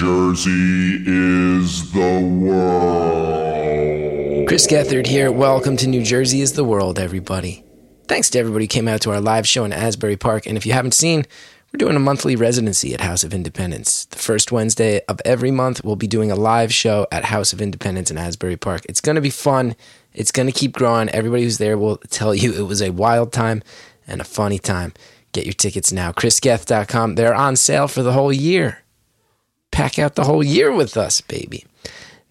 Jersey is the world. Chris Gethard here. Welcome to New Jersey is the World, everybody. Thanks to everybody who came out to our live show in Asbury Park. And if you haven't seen, we're doing a monthly residency at House of Independence. The first Wednesday of every month, we'll be doing a live show at House of Independence in Asbury Park. It's going to be fun. It's going to keep growing. Everybody who's there will tell you it was a wild time and a funny time. Get your tickets now. ChrisGethard.com. They're on sale for the whole year. Pack out the whole year with us, baby.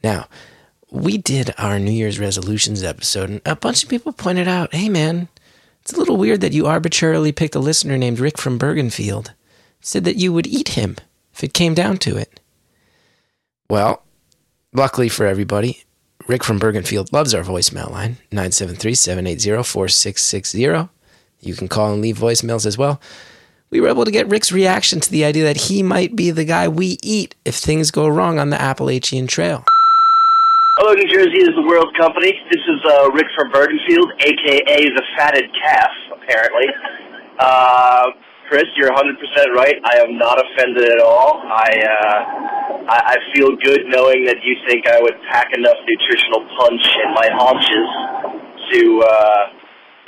Now, we did our New Year's resolutions episode, and a bunch of people pointed out hey, man, it's a little weird that you arbitrarily picked a listener named Rick from Bergenfield. Said that you would eat him if it came down to it. Well, luckily for everybody, Rick from Bergenfield loves our voicemail line, 973 780 4660. You can call and leave voicemails as well. We were able to get Rick's reaction to the idea that he might be the guy we eat if things go wrong on the Appalachian Trail. Hello, New Jersey is the World Company. This is uh, Rick from Bergenfield, aka the Fatted Calf, apparently. Uh, Chris, you're 100% right. I am not offended at all. I, uh, I, I feel good knowing that you think I would pack enough nutritional punch in my haunches to, uh,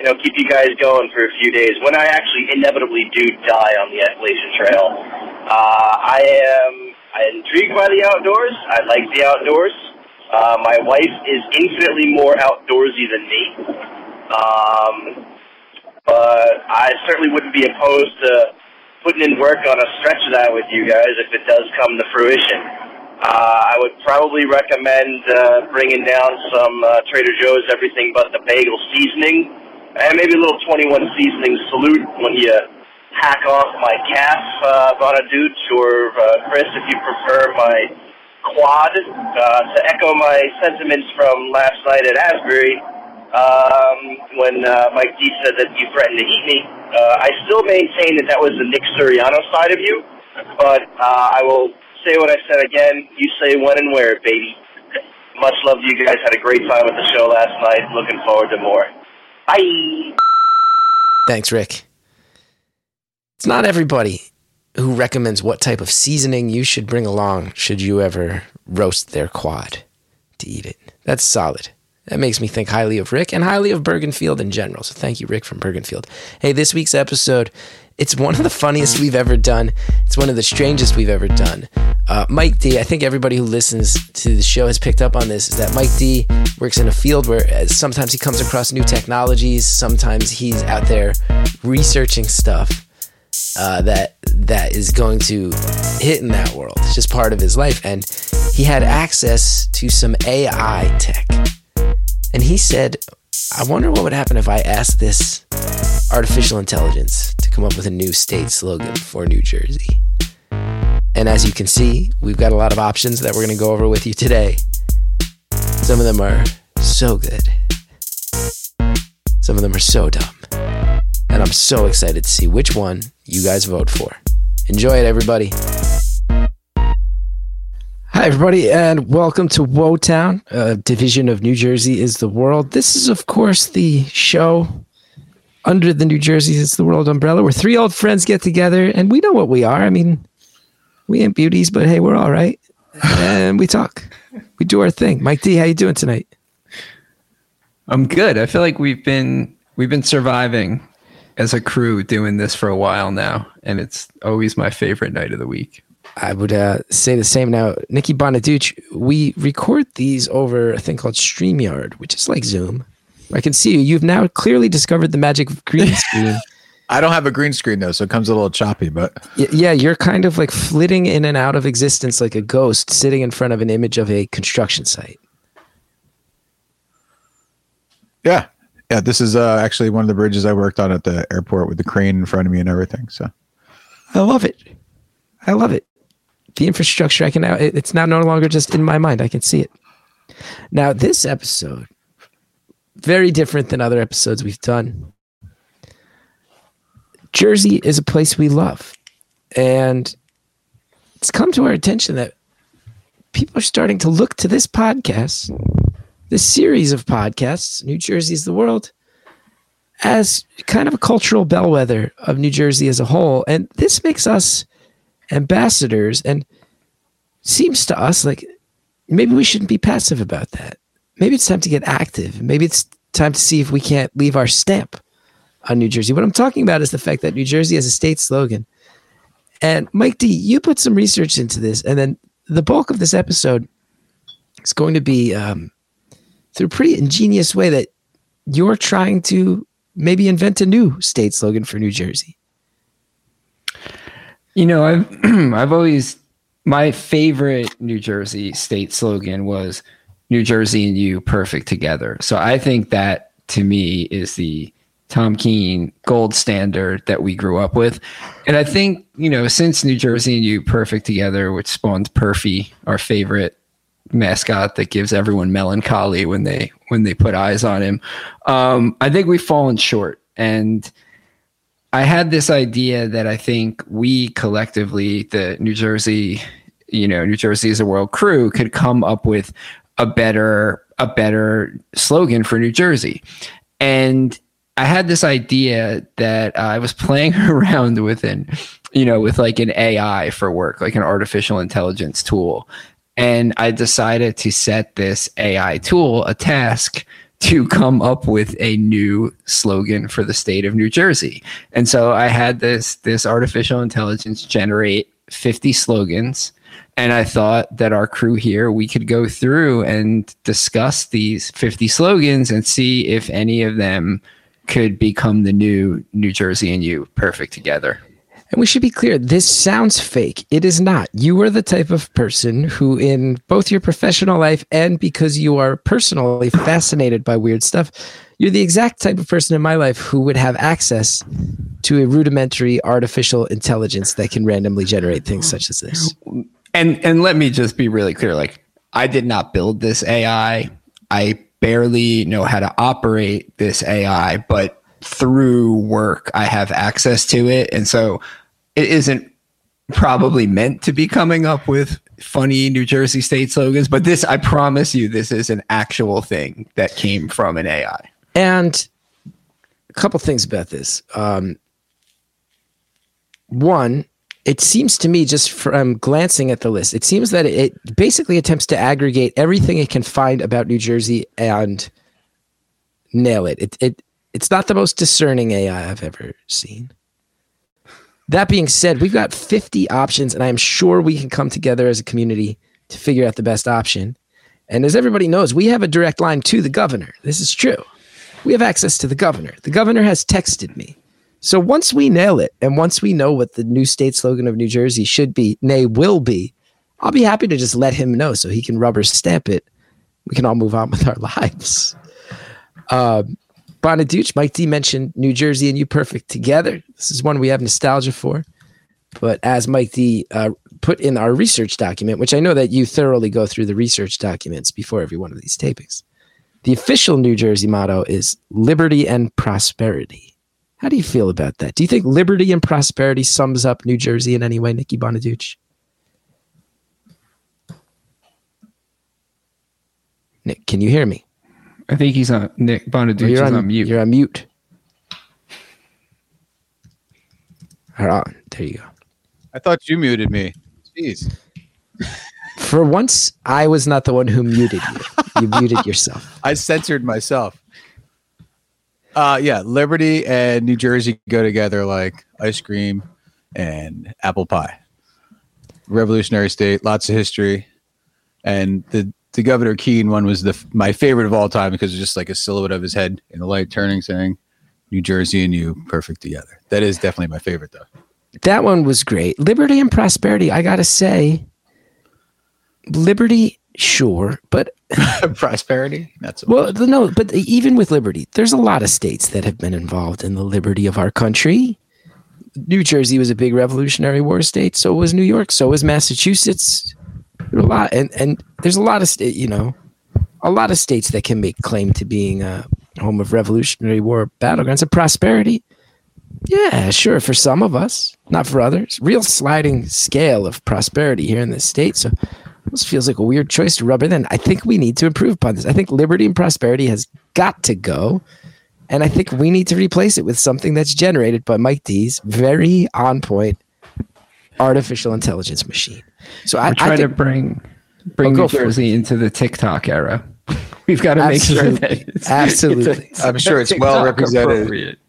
you know, keep you guys going for a few days when I actually inevitably do die on the Appalachian Trail. Uh, I am I'm intrigued by the outdoors. I like the outdoors. Uh, my wife is infinitely more outdoorsy than me. Um, but I certainly wouldn't be opposed to putting in work on a stretch of that with you guys if it does come to fruition. Uh, I would probably recommend uh, bringing down some uh, Trader Joe's everything but the bagel seasoning, and maybe a little 21 seasoning salute when you hack off my calf uh, Bonaduce, or uh, Chris, if you prefer my quad. Uh, to echo my sentiments from last night at Asbury, um, when uh, Mike D said that you threatened to eat me, uh, I still maintain that that was the Nick Suriano side of you. But uh, I will say what I said again. You say when and where, baby. Much love to you guys. Had a great time at the show last night. Looking forward to more. Bye. Thanks, Rick. It's not everybody who recommends what type of seasoning you should bring along should you ever roast their quad to eat it. That's solid. That makes me think highly of Rick and highly of Bergenfield in general. So thank you, Rick from Bergenfield. Hey, this week's episode, it's one of the funniest we've ever done. It's one of the strangest we've ever done. Uh, Mike D, I think everybody who listens to the show has picked up on this, is that Mike D works in a field where uh, sometimes he comes across new technologies, sometimes he's out there researching stuff uh, that that is going to hit in that world. It's just part of his life, and he had access to some AI tech, and he said, "I wonder what would happen if I asked this artificial intelligence to come up with a new state slogan for New Jersey." And as you can see, we've got a lot of options that we're going to go over with you today. Some of them are so good. Some of them are so dumb. And I'm so excited to see which one you guys vote for. Enjoy it, everybody. Hi, everybody, and welcome to Wotown, a uh, division of New Jersey is the World. This is, of course, the show under the New Jersey is the World umbrella where three old friends get together, and we know what we are. I mean, we ain't beauties, but hey, we're all right. And we talk. We do our thing. Mike D, how you doing tonight? I'm good. I feel like we've been we've been surviving as a crew doing this for a while now, and it's always my favorite night of the week. I would uh, say the same now. Nikki Bonaduce, we record these over a thing called StreamYard, which is like Zoom. I can see you. You've now clearly discovered the magic of green screen. I don't have a green screen though, so it comes a little choppy. But yeah, you're kind of like flitting in and out of existence like a ghost sitting in front of an image of a construction site. yeah, yeah, this is uh, actually one of the bridges I worked on at the airport with the crane in front of me and everything. So I love it. I love it. The infrastructure, I can now, it's now no longer just in my mind. I can see it. Now, this episode, very different than other episodes we've done. Jersey is a place we love. And it's come to our attention that people are starting to look to this podcast, this series of podcasts, New Jersey is the World, as kind of a cultural bellwether of New Jersey as a whole. And this makes us ambassadors. And seems to us like maybe we shouldn't be passive about that. Maybe it's time to get active. Maybe it's time to see if we can't leave our stamp on New Jersey. What I'm talking about is the fact that New Jersey has a state slogan. And Mike D, you put some research into this, and then the bulk of this episode is going to be um, through a pretty ingenious way that you're trying to maybe invent a new state slogan for New Jersey. You know, I've I've always my favorite New Jersey state slogan was New Jersey and you perfect together. So I think that to me is the Tom Kean gold standard that we grew up with. And I think, you know, since New Jersey and you perfect together, which spawned Perfy, our favorite mascot that gives everyone melancholy when they when they put eyes on him. Um, I think we've fallen short. And I had this idea that I think we collectively, the New Jersey, you know, New Jersey as a world crew, could come up with a better a better slogan for New Jersey. And I had this idea that I was playing around with an, you know, with like an AI for work, like an artificial intelligence tool. And I decided to set this AI tool a task to come up with a new slogan for the state of New Jersey. And so I had this this artificial intelligence generate 50 slogans and I thought that our crew here we could go through and discuss these 50 slogans and see if any of them could become the new New Jersey and you perfect together. And we should be clear this sounds fake. It is not. You are the type of person who, in both your professional life and because you are personally fascinated by weird stuff, you're the exact type of person in my life who would have access to a rudimentary artificial intelligence that can randomly generate things such as this. And and let me just be really clear like I did not build this AI. I barely know how to operate this AI, but through work I have access to it and so it isn't probably meant to be coming up with funny New Jersey state slogans, but this, I promise you, this is an actual thing that came from an AI. And a couple things about this. Um, one, it seems to me, just from glancing at the list, it seems that it basically attempts to aggregate everything it can find about New Jersey and nail it. It, it it's not the most discerning AI I've ever seen. That being said, we've got 50 options, and I am sure we can come together as a community to figure out the best option. And as everybody knows, we have a direct line to the governor. This is true. We have access to the governor. The governor has texted me. So once we nail it, and once we know what the new state slogan of New Jersey should be, nay, will be, I'll be happy to just let him know so he can rubber stamp it. We can all move on with our lives. Um, Bonaduce, Mike D mentioned New Jersey and You Perfect together. This is one we have nostalgia for. But as Mike D uh, put in our research document, which I know that you thoroughly go through the research documents before every one of these tapings, the official New Jersey motto is liberty and prosperity. How do you feel about that? Do you think liberty and prosperity sums up New Jersey in any way, Nikki Bonaduce? Nick, can you hear me? I think he's on Nick Bonaduce you're on, on mute. You're on mute. Hold on. There you go. I thought you muted me. Jeez. For once, I was not the one who muted you. You muted yourself. I censored myself. Uh yeah, Liberty and New Jersey go together like ice cream and apple pie. Revolutionary state, lots of history. And the the Governor Kean one was the my favorite of all time because it's just like a silhouette of his head in the light turning saying New Jersey and you perfect together. That is definitely my favorite though. That one was great. Liberty and prosperity, I got to say, liberty, sure, but Prosperity? That's so well, no, but even with liberty, there's a lot of states that have been involved in the liberty of our country. New Jersey was a big Revolutionary War state. So was New York. So was Massachusetts. A lot, and and there's a lot of state, you know, a lot of states that can make claim to being a home of Revolutionary War battlegrounds and prosperity. Yeah, sure, for some of us, not for others. Real sliding scale of prosperity here in this state. So this feels like a weird choice to rub it in. I think we need to improve upon this. I think liberty and prosperity has got to go. And I think we need to replace it with something that's generated by Mike D's very on point artificial intelligence machine. So I, We're trying I to bring bring Oh, New go for it. Jersey into the TikTok era. We've got to make sure that it's, Absolutely. it's I'm sure it's well represented. appropriate.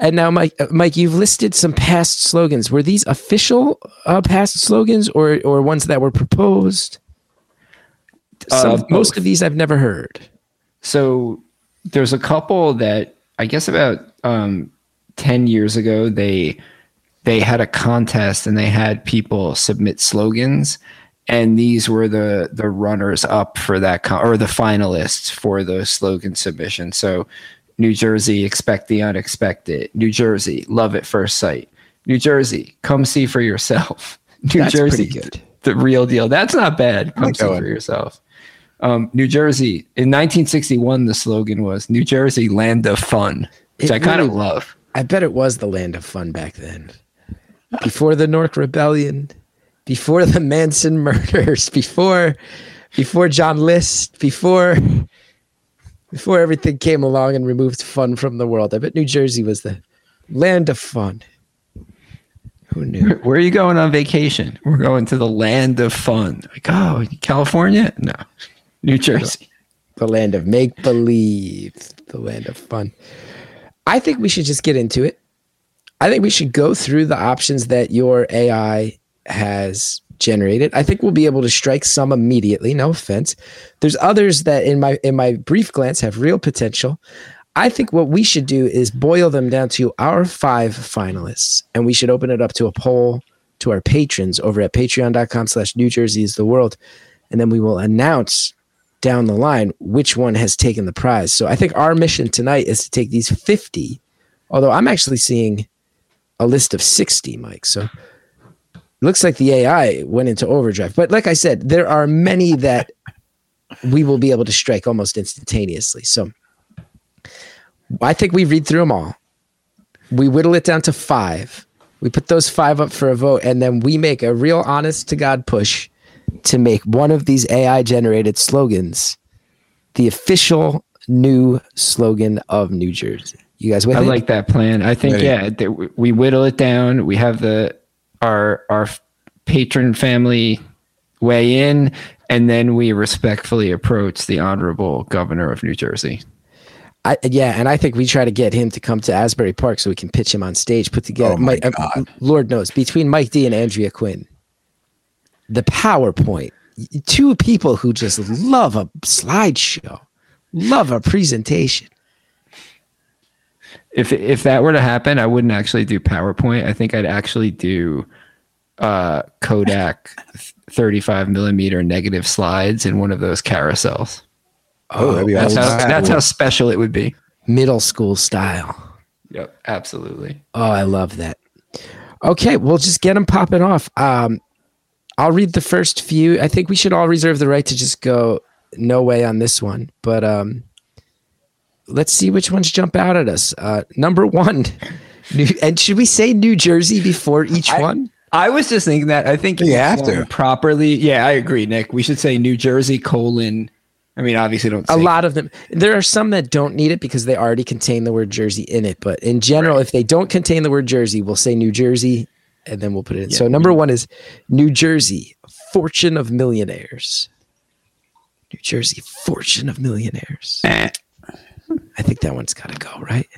and now, Mike, uh, Mike, you've listed some past slogans. Were these official uh, past slogans, or or ones that were proposed? Some, Uh, most of these I've never heard. So there's a couple that I guess about um, ten years ago they they had a contest and they had people submit slogans, and these were the the runners up for that con- or the finalists for those slogan submissions. So New Jersey, expect the unexpected. New Jersey, love at first sight. New Jersey, come see for yourself. New That's Jersey, good. the real deal. That's not bad. Come see for yourself. Um, New Jersey in 1961, the slogan was "New Jersey, land of fun," which It I kind of love. I bet it was the land of fun back then. Before the Newark Rebellion, before the Manson murders, before before John List, before before everything came along and removed fun from the world. I bet New Jersey was the land of fun. Who knew? Where are you going on vacation? We're going to the land of fun. Like, oh, California? No, New Jersey. the land of make believe, the land of fun. I think we should just get into it. I think we should go through the options that your AI has generated. I think we'll be able to strike some immediately, no offense. There's others that in my in my brief glance have real potential. I think what we should do is boil them down to our five finalists, and we should open it up to a poll to our patrons over at patreon.com slash New Jersey is the world. And then we will announce down the line which one has taken the prize. So I think our mission tonight is to take these 50, although I'm actually seeing a list of 60, Mike. So it looks like the AI went into overdrive. But like I said, there are many that we will be able to strike almost instantaneously. So I think we read through them all. We whittle it down to five. We put those five up for a vote, and then we make a real honest to God push to make one of these AI generated slogans the official new slogan of New Jersey. You guys with I it? like that plan. I think Ready. yeah, that we whittle it down. We have the our our patron family weigh in, and then we respectfully approach the honorable governor of New Jersey. I, yeah, and I think we try to get him to come to Asbury Park so we can pitch him on stage, put together. Oh my Mike, uh, God. Lord knows, between Mike D and Andrea Quinn, the PowerPoint, two people who just love a slideshow, love a presentation. If if that were to happen, I wouldn't actually do PowerPoint. I think I'd actually do uh, Kodak 35 millimeter negative slides in one of those carousels. Oh, that'd be That's awesome. how, that's how special it would be. Middle school style. Yep, absolutely. Oh, I love that. Okay, we'll just get them popping off. Um, I'll read the first few. I think we should all reserve the right to just go no way on this one, but um, let's see which ones jump out at us. Uh, number one, New, and should we say New Jersey before each one? I was just thinking that. I think You have to. properly. Yeah, I agree, Nick. We should say New Jersey colon. I mean, obviously, don't A say lot of them. There are some that don't need it because they already contain the word Jersey in it. But in general, if they don't contain the word Jersey, we'll say New Jersey, and then we'll put it in. so number one is New Jersey, fortune of millionaires. New Jersey, fortune of millionaires. I think that one's got to go, right?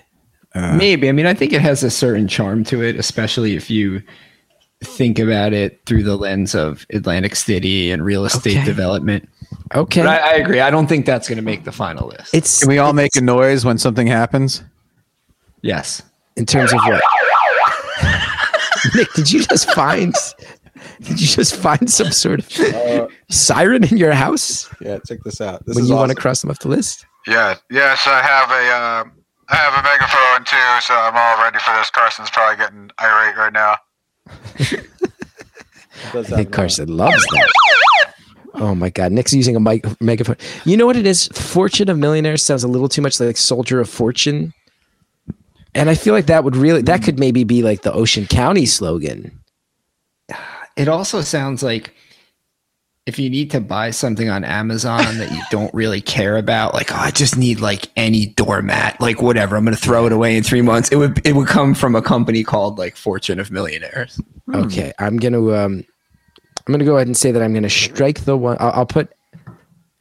Uh, maybe. I mean, I think it has a certain charm to it, especially if you think about it through the lens of Atlantic City and real estate Okay. development. Okay. But I, I agree. I don't think that's going to make the final list. it's Can we all make a noise when something happens? yes. in terms of what? Nick, did you just find? Did you just find some sort of uh, siren in your house Yeah, check this out. This when you want to cross them off the list? Yeah, yes, I have a, uh, I have a megaphone too, so I'm all ready for this. Carson's probably getting irate right now. I think Carson loves that. Oh my God, Nick's using a mic megaphone. You know what it is? Fortune of Millionaires sounds a little too much like Soldier of Fortune, and I feel like that would really that could maybe be like the Ocean County slogan. It also sounds like if you need to buy something on Amazon that you don't really care about, like oh, I just need like any doormat, like whatever, I'm to throw it away in three months. It would it would come from a company called like Fortune of Millionaires. Okay, I'm gonna um, I'm to go ahead and say that I'm to strike the one. I'll, I'll put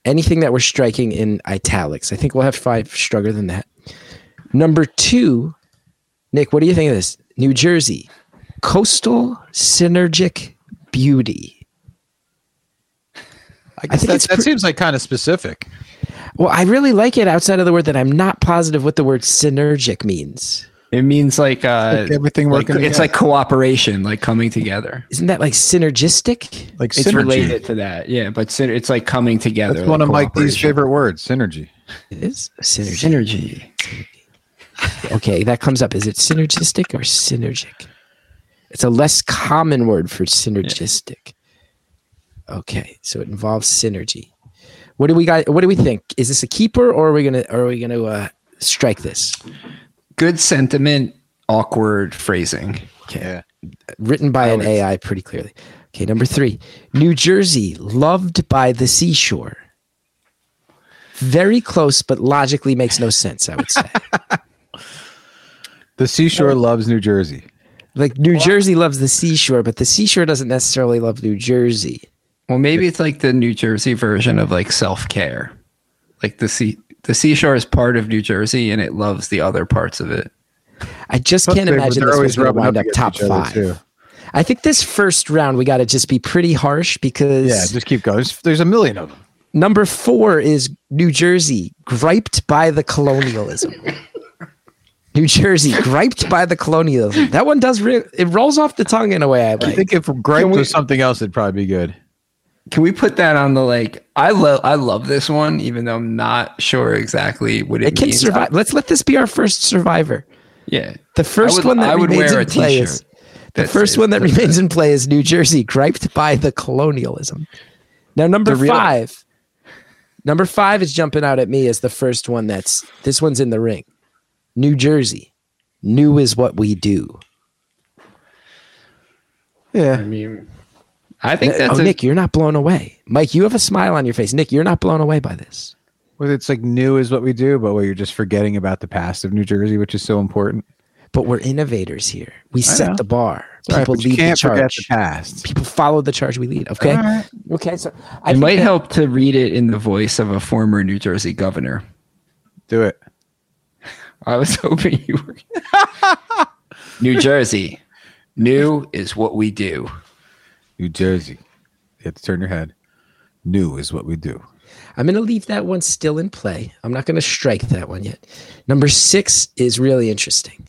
anything that we're striking in italics. I think we'll have five stronger than that. Number two, Nick, what do you think of this? New Jersey, coastal synergic beauty. I guess think that, that pre- seems like kind of specific. Well, I really like it outside of the word that I'm not positive what the word synergic means. It means like uh, Like everything like- working it's like cooperation, like coming together. Isn't that like synergistic? Like It's synergy. related to that, yeah. But syn- it's like coming together. That's like one of Mike D's favorite words, synergy. It is synergy. Synergy. Okay, that comes up. Is it synergistic or synergic? It's a less common word for synergistic. Okay, so it involves synergy. What do we got? What do we think? Is this a keeper, or are we gonna, or are we gonna uh, strike this? Good sentiment, awkward phrasing. Okay, written by an AI pretty clearly. Okay, number three, New Jersey, loved by the seashore. Very close, but logically makes no sense. I would say. The seashore loves New Jersey. like New Jersey loves the seashore, but the seashore doesn't necessarily love New Jersey. Well, maybe it's like the New Jersey version of like self care. Like the sea, the seashore is part of New Jersey, and it loves the other parts of it. I just But can't they- but imagine they're this always was going to wind up up top five. too. I think this first round we got to just be pretty harsh because Yeah, just keep going. There's, there's a million of them. number four is New Jersey, griped by the colonialism. New Jersey, griped by the colonialism. That one does re- it rolls off the tongue in a way I I think if gripe we- was something else, it'd probably be good. Can we put that on the like? I love I love this one, even though I'm not sure exactly what it, It can means. survive. Let's let this be our first survivor. yeah, The first would- one that I would remains wear in a play t-shirt is the first one that that. remains in play is New Jersey, griped by the colonialism. Now, number real- five, number five is jumping out at me as the first one. That's this one's in the ring. New Jersey, new is what we do. Yeah. I mean, I think that's oh, a, Nick, you're not blown away. Mike, you have a smile on your face. Nick, you're not blown away by this. Well, it's like new is what we do, but where you're just forgetting about the past of New Jersey, which is so important. But we're innovators here. We set know. the bar. All right, People lead the can't forget charge. the past. People follow the charge we lead. Okay. All right. Okay. So I it might that- help to read it in the voice of a former New Jersey governor. Do it. I was hoping you were. New Jersey, new is what we do. New Jersey. You have to turn your head. New is what we do. I'm going to leave that one still in play. I'm not going to strike that one yet. Number six is really interesting.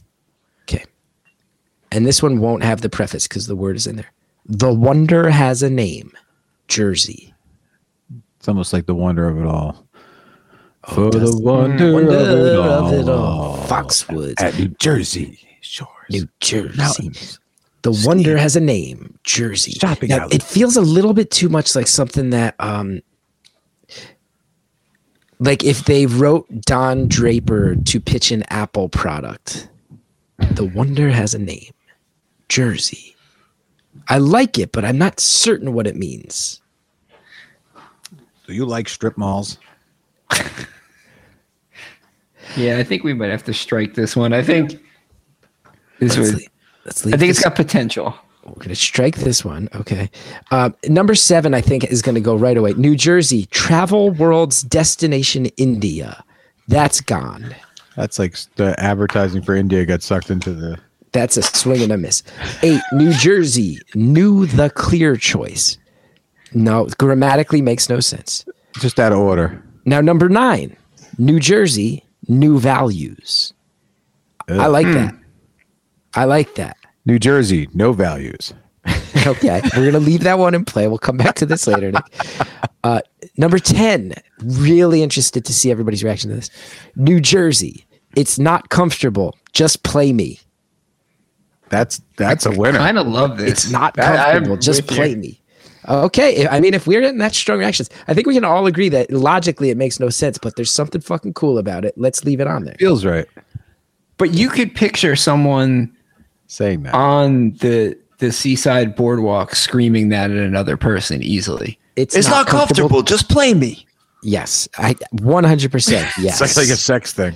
Okay. And this one won't have the preface because the word is in there. The wonder has a name Jersey. It's almost like the wonder of it all. Oh, For does- the wonder, Wonder of, it of it all. all. Foxwoods, At New Jersey shores. New Jersey. Mountains. The wonder has a name, Jersey. Shopping Now, alley. it feels a little bit too much like something that, um, like if they wrote Don Draper to pitch an Apple product. The wonder has a name, Jersey. I like it, but I'm not certain what it means. Do you like strip malls? Yeah, I think we might have to strike this one. I think this Let's, would. leave, let's leave I think this it's got potential. We're going to strike this one. Okay. Uh, number seven, I think, is going to go right away. New Jersey, travel world's destination, India. That's gone. That's like the advertising for India got sucked into the. That's a swing and a miss. Eight, New Jersey, New the clear choice. No, grammatically makes no sense. Just out of order. Now, number nine, New Jersey, new values. I like that. I like that. New Jersey, no values. Okay, we're gonna leave that one in play. We'll come back to this later. Nick. Uh, number ten. Really interested to see everybody's reaction to this. New Jersey. It's not comfortable. Just play me. That's that's a winner. I kind of love this. It's not I- I'm comfortable. Just with you. play me. Okay. I mean, if we're getting that strong reactions, I think we can all agree that logically it makes no sense, but there's something fucking cool about it. Let's leave it on there. Feels right But you could picture someone saying that. on the the seaside boardwalk screaming that at another person easily. It's, it's not, comfortable. Just play me. Yes, I 100. percent it's Yes. like, like a sex thing.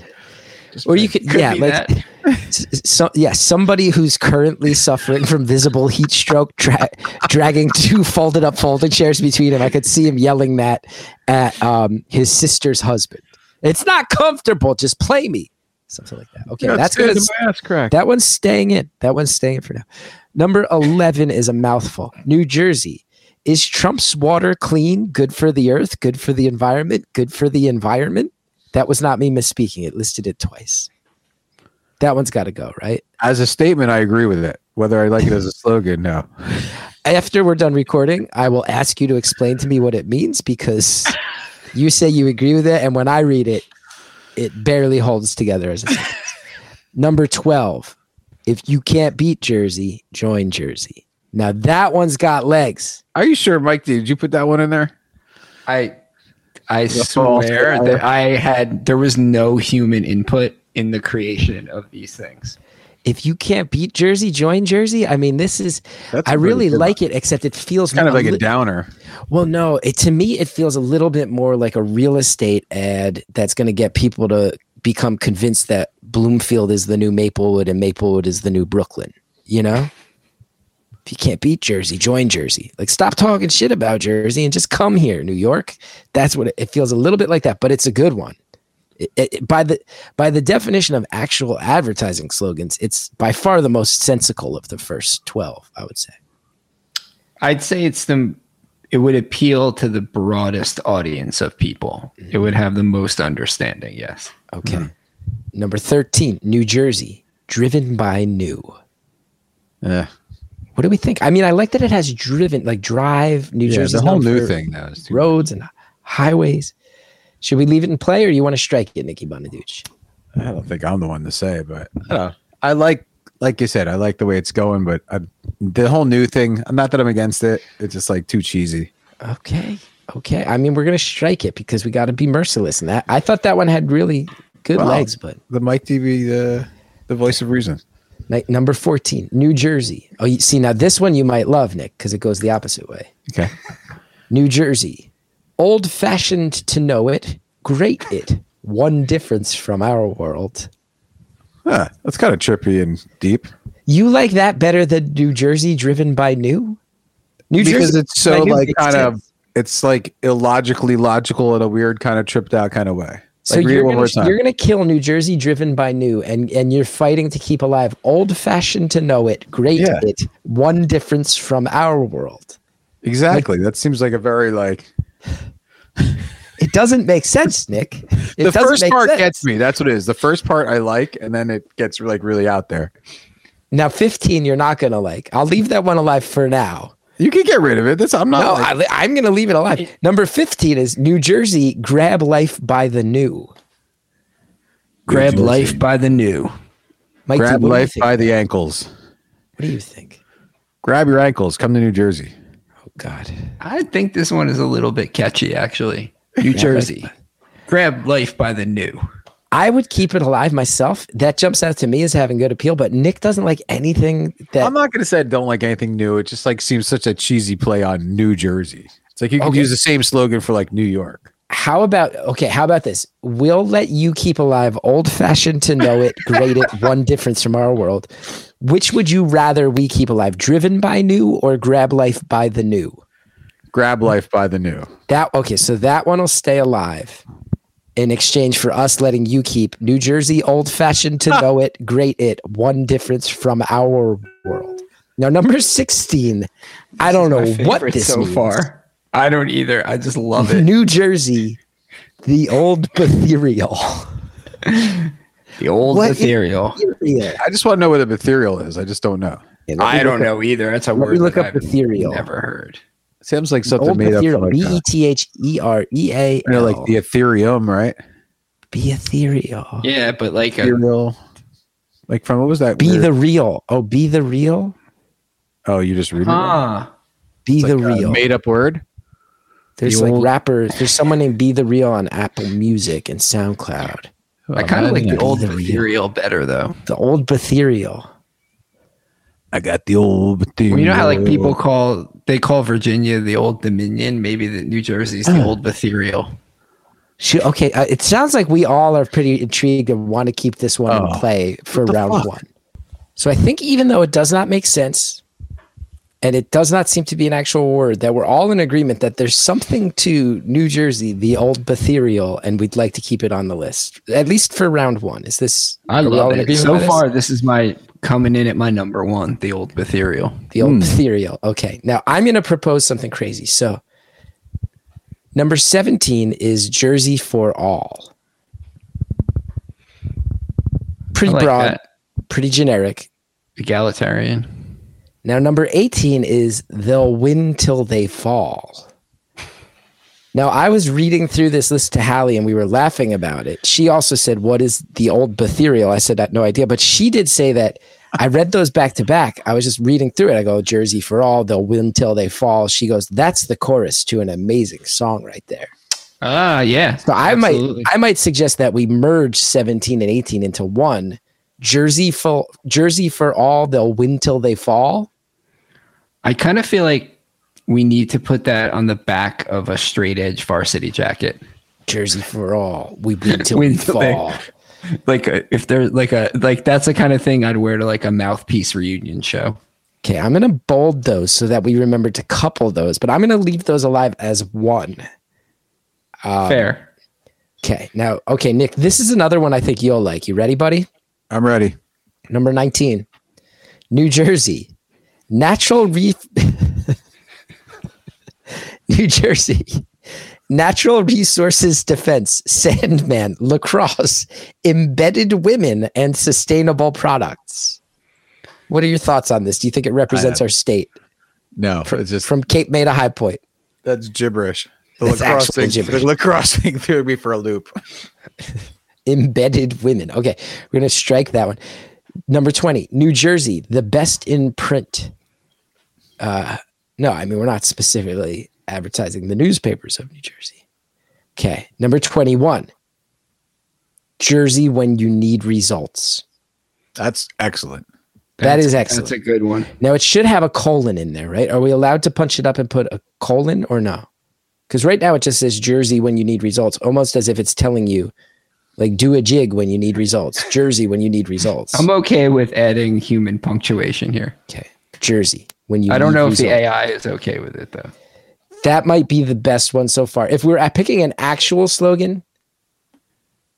Or you could, Could yeah, like, that. so, yeah, somebody who's currently suffering from visible heat stroke, dra- dragging two folded up folding chairs between him. I could see him yelling that at um, his sister's husband. It's not comfortable. Just play me. Something like that. Okay, Yeah, that's good. ass cracked. That one's staying in. That one's staying in for now. Number 11 is a mouthful. New Jersey. Is Trump's water clean? Good for the earth? Good for the environment? Good for the environment? That was not me misspeaking. It listed it twice. That one's got to go, right? As a statement, I agree with it. Whether I like it as a slogan, no. After we're done recording, I will ask you to explain to me what it means because you say you agree with it. And when I read it, it barely holds together as a sentence. Number 12. If you can't beat Jersey, join Jersey. Now that one's got legs. Are you sure, Mike? Did you put that one in there? I I false swear that I had there was no human input in the creation of these things. If you can't beat Jersey, join Jersey. I mean, this is That's I a really like it, except it feels Kind of like a li- downer. Well, no, it to me it feels a little bit more like a real estate ad that's going to get people to become convinced that Bloomfield is the new Maplewood and Maplewood is the new Brooklyn. You know, if you can't beat Jersey, join Jersey. Like, stop talking shit about Jersey and just come here, New York. That's what it, it feels a little bit like that, but it's a good one. It, it, by the by the definition of actual advertising slogans, it's by far the most sensical of the first twelve. I would say. I'd say it's the it would appeal to the broadest audience of people. It would have the most understanding, yes. Okay. Number 13, New Jersey, driven by new. Yeah, What do we think? I mean, I like that it has driven, like drive, New yeah Jersey. the whole new thing now is Roads and highways. Should we leave it in play or you want to strike it, Nikki Bonaduce? I don't think I'm the one to say, but I. I like, like you said, I like the way it's going, but I, the whole new thing. Not that I'm against it. It's just like too cheesy. Okay. Okay. I mean, we're going to strike it because we got to be merciless in that. I thought that one had really good Well, legs, but The Mike TV, the the voice of reason. like number 14, New Jersey. Oh, you see, now this one you might love, Nick, because it goes the opposite way. Okay. New Jersey. Old fashioned to know it, great it. One difference from our world. Huh, that's kind of trippy and deep You like that better than New Jersey driven by new? New because it's so like kind of it's like illogically logical in a weird kind of tripped out kind of way. So Like, you're gonna, you're gonna kill New Jersey driven by new and and you're fighting to keep alive old fashioned to know it, great Yeah. it. One difference from our world. Exactly. that seems like a very like It doesn't make sense, Nick. It the doesn't first make part sense. gets me. That's what it is. The first part I like, and then it gets like really out there. Now 15 you're not gonna like. I'll leave that one alive for now. You can get rid of it. That's I'm not. No, like- I, I'm going to leave it alive. Number 15 is New Jersey, grab life by the new. Grab life by the new. Mikey, grab what life by the ankles. What do you think? Grab your ankles. Come to New Jersey. God. I think this one is a little bit catchy, actually. New Jersey. Grab life by the new. I would keep it alive myself. That jumps out to me as having good appeal, but Nick doesn't like anything that. I'm not gonna say I don't like anything new. It just like seems such a cheesy play on New Jersey. It's like you could Okay. use the same slogan for like New York. How about, okay, how about this? We'll let you keep alive old fashioned to know it, great it, one difference from our world. Which would you rather we keep alive? Driven by new or grab life by the new? Grab life by the new. That okay, so that one will stay alive in exchange for us letting you keep New Jersey old fashioned to know it, great it, one difference from our world. Now number 16, I don't know what this so means. far. I don't either. I just love it. New Jersey, the old ethereal. The old What is- ethereal. I just want to know what a ethereal is. I just don't know. I don't know either. That's a let me word look that up I've ethereal. never heard. Sounds like something Old made up. ethereal. For like, uh, E T H E R E A. you know, like the Ethereum, right? be ethereal. Yeah, but like a, Like from what was that? Be weird- the real. Oh, be the real. oh, you just read it. huh. Be It's the like a real. made up word. There's The like old- rappers. There's someone named Be the Real on Apple Music and SoundCloud. I kind of like the old the real. ethereal better though. The old Ethereal. I got the old. Well, you know how like people call they call Virginia the old Dominion. Maybe the New Jersey's the old ethereal. Shoot, okay, uh, it sounds like we all are pretty intrigued and want to keep this one in Oh, play for round fuck? one. So I think even though it does not make sense, and it does not seem to be an actual word, that we're all in agreement that there's something to New Jersey, the old Betherial, and we'd like to keep it on the list at least for round one. Is this? I love it. So with this? far, this is my coming in at my number one, the old Ethereal. The old hmm. ethereal. Okay. Now I'm going to propose something crazy. So number 17 is Jersey for All. Pretty like broad, that. pretty generic. Egalitarian. Now number 18 is They'll Win Till They Fall. Now I was reading through this list to Hallie and we were laughing about it. She also said, What is the old Betherial? I said, I had no idea. But she did say that I read those back to back. I was just reading through it. I go, Jersey for all, they'll win till they fall. She goes, That's the chorus to an amazing song right there. Ah, yeah. So I Absolutely. might I might suggest that we merge 17 and 18 into one. Jersey for Jersey for all, they'll win till they fall. I kind of feel like we need to put that on the back of a straight edge varsity jacket. Jersey for all, we win till we till they- fall. Like uh, if there's like a like that's the kind of thing I'd wear to like a mouthpiece reunion show. Okay, I'm gonna bold those so that we remember to couple those, but I'm gonna leave those alive as one. Um, Fair. Okay, now, okay, Nick, this is another one I think you'll like. You ready, buddy? I'm ready. Number 19, New Jersey, natural reef. New Jersey, natural resources defense, Sandman, lacrosse, embedded women, and sustainable products. What are your thoughts on this? Do you think it represents our state No, it's just from Cape May to High Point? that's gibberish. The That's lacrosse actually thing, gibberish. the lacrosse thing threw me for a loop. embedded women. Okay, we're gonna strike that one. Number twenty, New Jersey, the best in print. Uh, no, I mean we're not specifically advertising the newspapers of New Jersey. Okay, number twenty-one, Jersey when you need results. That's excellent. That That's- is excellent. That's a good one. Now it should have a colon in there, right? Are we allowed to punch it up and put a colon or no? Because right now it just says Jersey when you need results, almost as if it's telling you, like, do a jig when you need results. Jersey when you need results. I'm okay with adding human punctuation here. Okay. Jersey. When you I don't know if the. AI is okay with it though. that might be the best one so far. If we're at picking an actual slogan,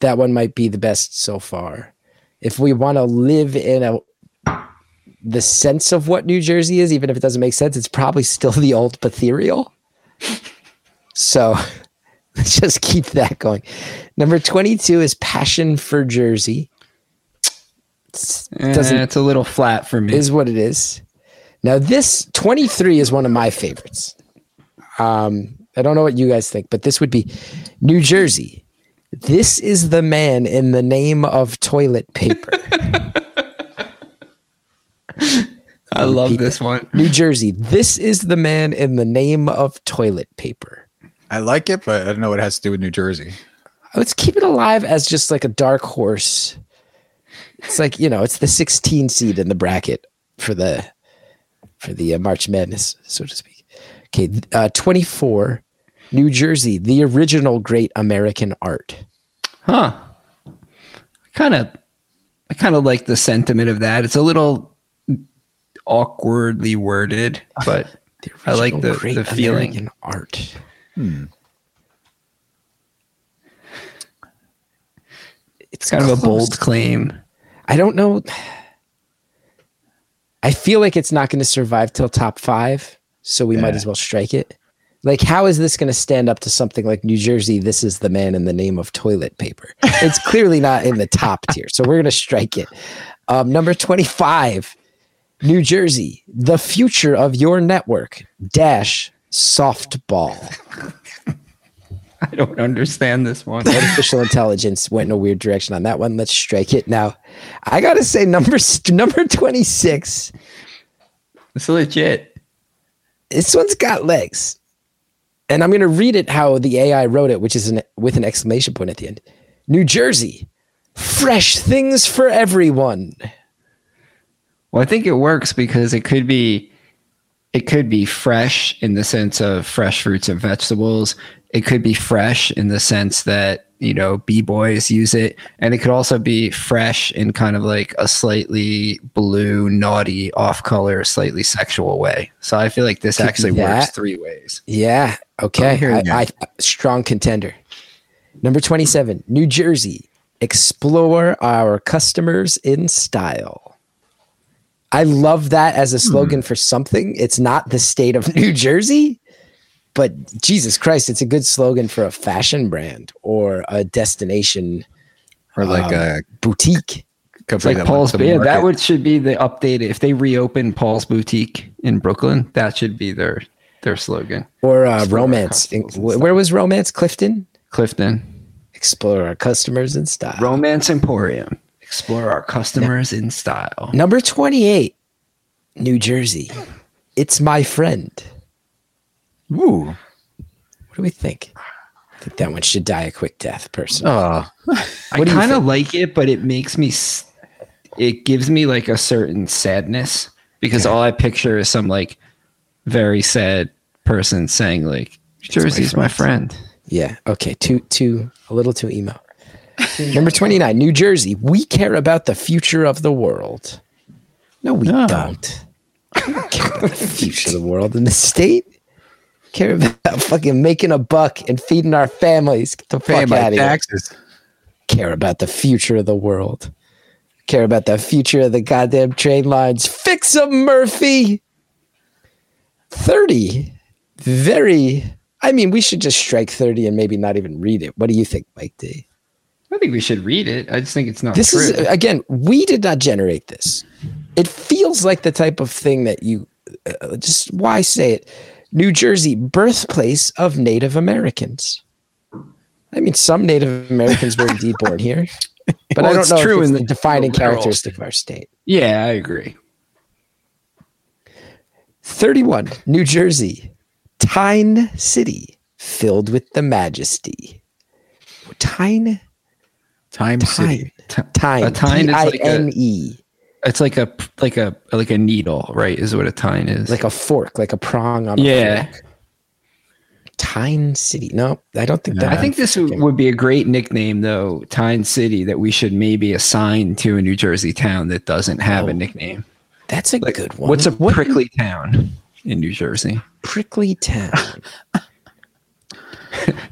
that one might be the best so far. If we want to live in a the sense of what New Jersey is, even if it doesn't make sense, it's probably still the old Ethereal. So let's just keep that going. Number 22 is Passion for Jersey. It's- Doesn't Eh, it's a little flat for me. is what it is. Now, this 23 is one of my favorites. Um, I don't know what you guys think, but this would be New Jersey. This is the man in the name of toilet paper. I love this one. New Jersey. This is the man in the name of toilet paper. I like it, but I don't know what it has to do with New Jersey. Let's keep it alive as just like a dark horse. It's like you know, it's the 16 seed in the bracket for the for the uh, March Madness, so to speak. Okay, uh, 24, New Jersey, the original great American art. Huh. Kind of I kind of like the sentiment of that. It's a little awkwardly worded, but The I like the- great the feeling. American art. It's kind of a bold claim. I don't know. I feel like it's not going to survive till top five, so we might as well strike it. Like, how is this going to stand up to something like New Jersey? This is the man in the name of toilet paper. It's clearly not in the top tier, so we're going to strike it. Um, number 25, New Jersey, the future of your network dash softball. I don't understand this one. Artificial intelligence went in a weird direction on that one. Let's strike it now. I gotta say, number number 26. It's legit. this one's got legs. And I'm going to read it how the AI wrote it, which is an, with an exclamation point at the end. New Jersey, fresh things for everyone. Well, I think it works because it could be it could be fresh in the sense of fresh fruits and vegetables. It could be fresh in the sense that, you know, B boys use it. And it could also be fresh in kind of like a slightly blue, naughty, off color, slightly sexual way. So I feel like this Could actually works three ways. Yeah. Okay. I'm I, I, strong contender. Number 27, New Jersey. Explore our customers in style. I love that as a slogan for something. It's not the state of New Jersey, but Jesus Christ, it's a good slogan for a fashion brand or a destination Or like Um, a boutique. company Like that Paul's, to yeah, that would should be the updated. If they reopen Paul's Boutique in Brooklyn, that should be their their slogan. Or uh, romance. in Where was romance? Clifton? Clifton, Explore our customers in style. Romance Emporium. Explore our customers in style. Number 28, New Jersey. It's my friend. Ooh. What do we think? I think that one should die a quick death, person. Oh, I What do you kind of like it, but it makes me. s- It gives me like a certain sadness because all I picture is some like very sad person saying like Jersey's my friend. Yeah. Okay. Too too a little too emo. Number 29, New Jersey. We care about the future of the world. No, we No. don't. We don't care about the future of the world in the state. Care about fucking making a buck and feeding our families. Get the paying fuck out of here. care about the future of the world. Care about the future of the goddamn train lines. Fix 'em, Murphy. 30. Very. I mean, we should just strike 30 and maybe not even read it. What do you think, Mike D? I think we should read it. I just think it's not This true. is, again, we did not generate this. It feels like the type of thing that you uh, just, why say it? New Jersey, birthplace of Native Americans. I mean, some Native Americans were indeed born here, but I don't it's know true if it's in the defining characteristic of our state. yeah, I agree. 31, New Jersey, Tyne City, filled with the majesty. Tyne, Time City. Tyne, A tine is like a- T-I-N-E, It's like a like a like a needle, right? Is what a tine is. like a fork, like a prong on a yeah. fork. Tyne City. No, I don't think that. I think this would would be a great nickname, though, Tyne City, that we should maybe assign to a New Jersey town that doesn't have Oh, a nickname. that's a Like, good one. What's a what prickly town in New Jersey? prickly town?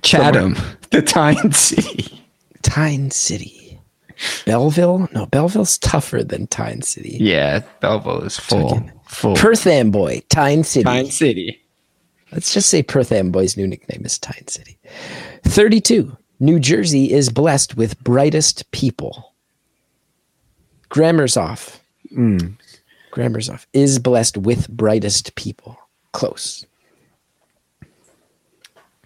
Chatham, the Tyne City. Tyne City. Belleville? No, Belleville's tougher than Tyne City. Yeah, Belleville is full. Fucking- Full. Perth Amboy, Tyne City. Tyne City. Let's just say Perth Amboy's new nickname is Tyne City. 32. New Jersey is blessed with brightest people. Grammar's off. Mm. Grammar's off. Is blessed with brightest people. Close.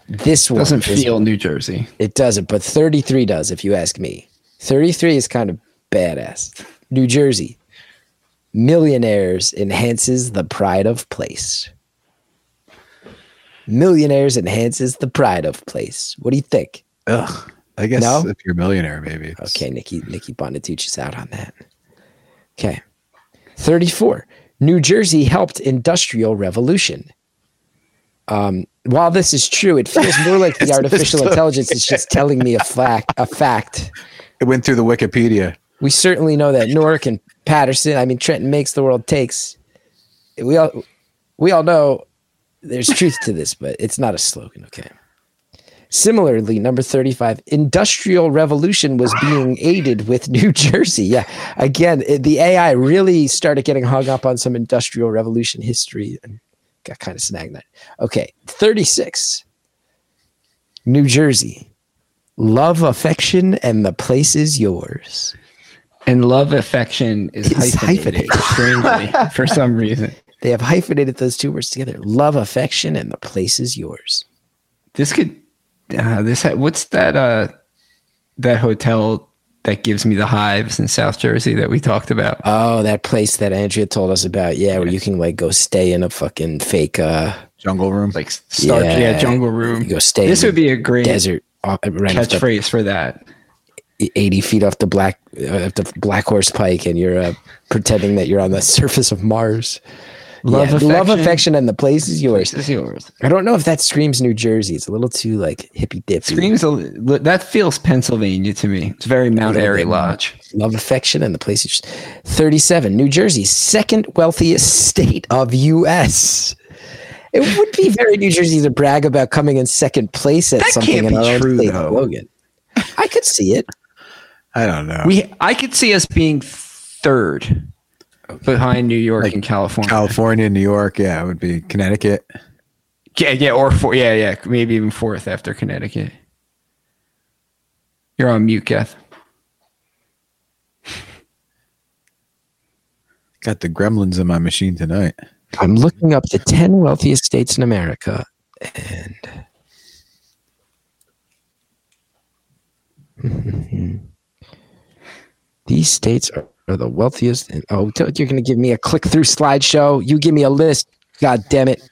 This one Doesn't feel New Jersey. it doesn't, but 33 does, if you ask me. 33 is kind of badass. New Jersey. Millionaires enhances the pride of place. Millionaires enhances the pride of place. What do you think? Ugh. I guess No? if you're a millionaire, maybe. it's- Okay, Nikki, Nikki Bonaduce's out on that. Okay. 34. New Jersey helped industrial revolution. Um, while this is true, it feels more like the artificial intelligence is just telling me a fact. A fact. It went through the Wikipedia. We certainly know that Newark and Paterson. I mean, Trenton makes the world takes. We all we all know there's truth to this, but it's not a slogan. Okay. Similarly, number 35, industrial revolution was being aided with New Jersey. Yeah. Again, it- the AI really started getting hung up on some industrial revolution history and got kind of snagged that. Okay. 36, New Jersey. Love, affection, and the place is yours. And love affection is It's hyphenated, hyphenated. strangely, for some reason. They have hyphenated those two words together. Love, affection, and the place is yours. This could uh, this ha- what's that uh that hotel that gives me the hives in South Jersey that we talked about? Oh, that place that Andrea told us about. Yeah, where you can like go stay in a fucking fake uh Jungle Room. Like Star Yeah. yeah, Jungle Room. you go stay This in would be a great desert uh, right off the catchphrase for that. 80 feet off the black uh, the black horse pike and you're uh, pretending that you're on the surface of Mars. Love, Yeah, affection. love, affection, and the place is yours. This is yours. I don't know if that screams New Jersey. It's a little too like hippy dippy. Screams a, that feels Pennsylvania to me. It's very Mount Airy. Lodge. Love affection and the place is 37. New Jersey, second wealthiest state of US. It would be very New Jersey to brag about coming in second place at That something can't in be our own true, state though. slogan. I could see it. I don't know. We I could see us being third behind New York Like and California. California, New York, yeah, it would be Connecticut. yeah, yeah, or four, yeah, yeah, maybe even fourth after Connecticut. You're on mute, Kath. Got the gremlins in my machine tonight. I'm looking up the 10 wealthiest states in America and these states are, are the wealthiest. And, oh, you're going to give me a click through slideshow. You give me a list. God damn it.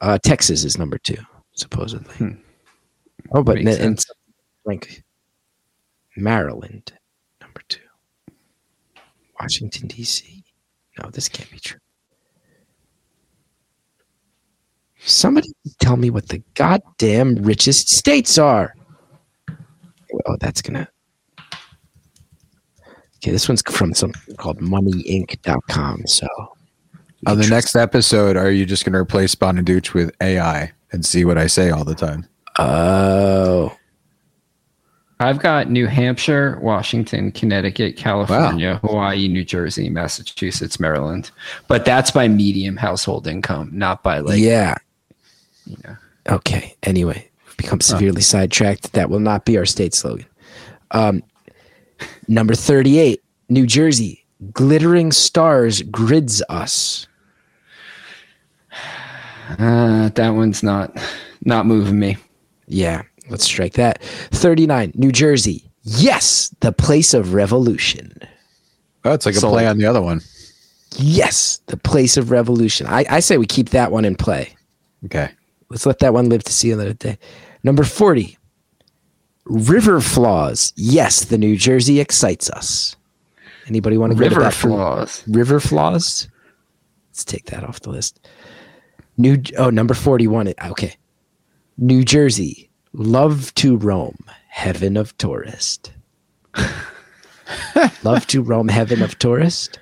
Uh, Texas is number two, supposedly. Hmm. Oh, but Makes in, in sense. like Maryland, number two. Washington, D.C. No, this can't be true. Somebody tell me what the goddamn richest states are. Oh, that's gonna. Okay, this one's from something called moneyinc.com. So On the next episode, are you just going to replace Bonaduce with AI and see what I say all the time? Oh, I've got New Hampshire, Washington, Connecticut, California, Hawaii, New Jersey, Massachusetts, Maryland. But that's by medium household income, not by like yeah. you know. Okay. Anyway, we've become severely sidetracked. That will not be our state slogan. Um, number 38, New Jersey. Glittering stars grids us. Uh, that one's not not moving me. Yeah, let's strike that. 39, New Jersey. Yes, the place of revolution. Oh, it's like a Sold. play on the other one. Yes, the place of revolution. I, I say we keep that one in play. Okay. Let's let that one live to see another day. Number 40, river flaws. Yes, the New Jersey excites us. Anybody want to go to River flaws. river flaws? Let's take that off the list. New oh number 41. Okay. New Jersey. Love to roam. Heaven of tourist. Love to roam heaven of tourist.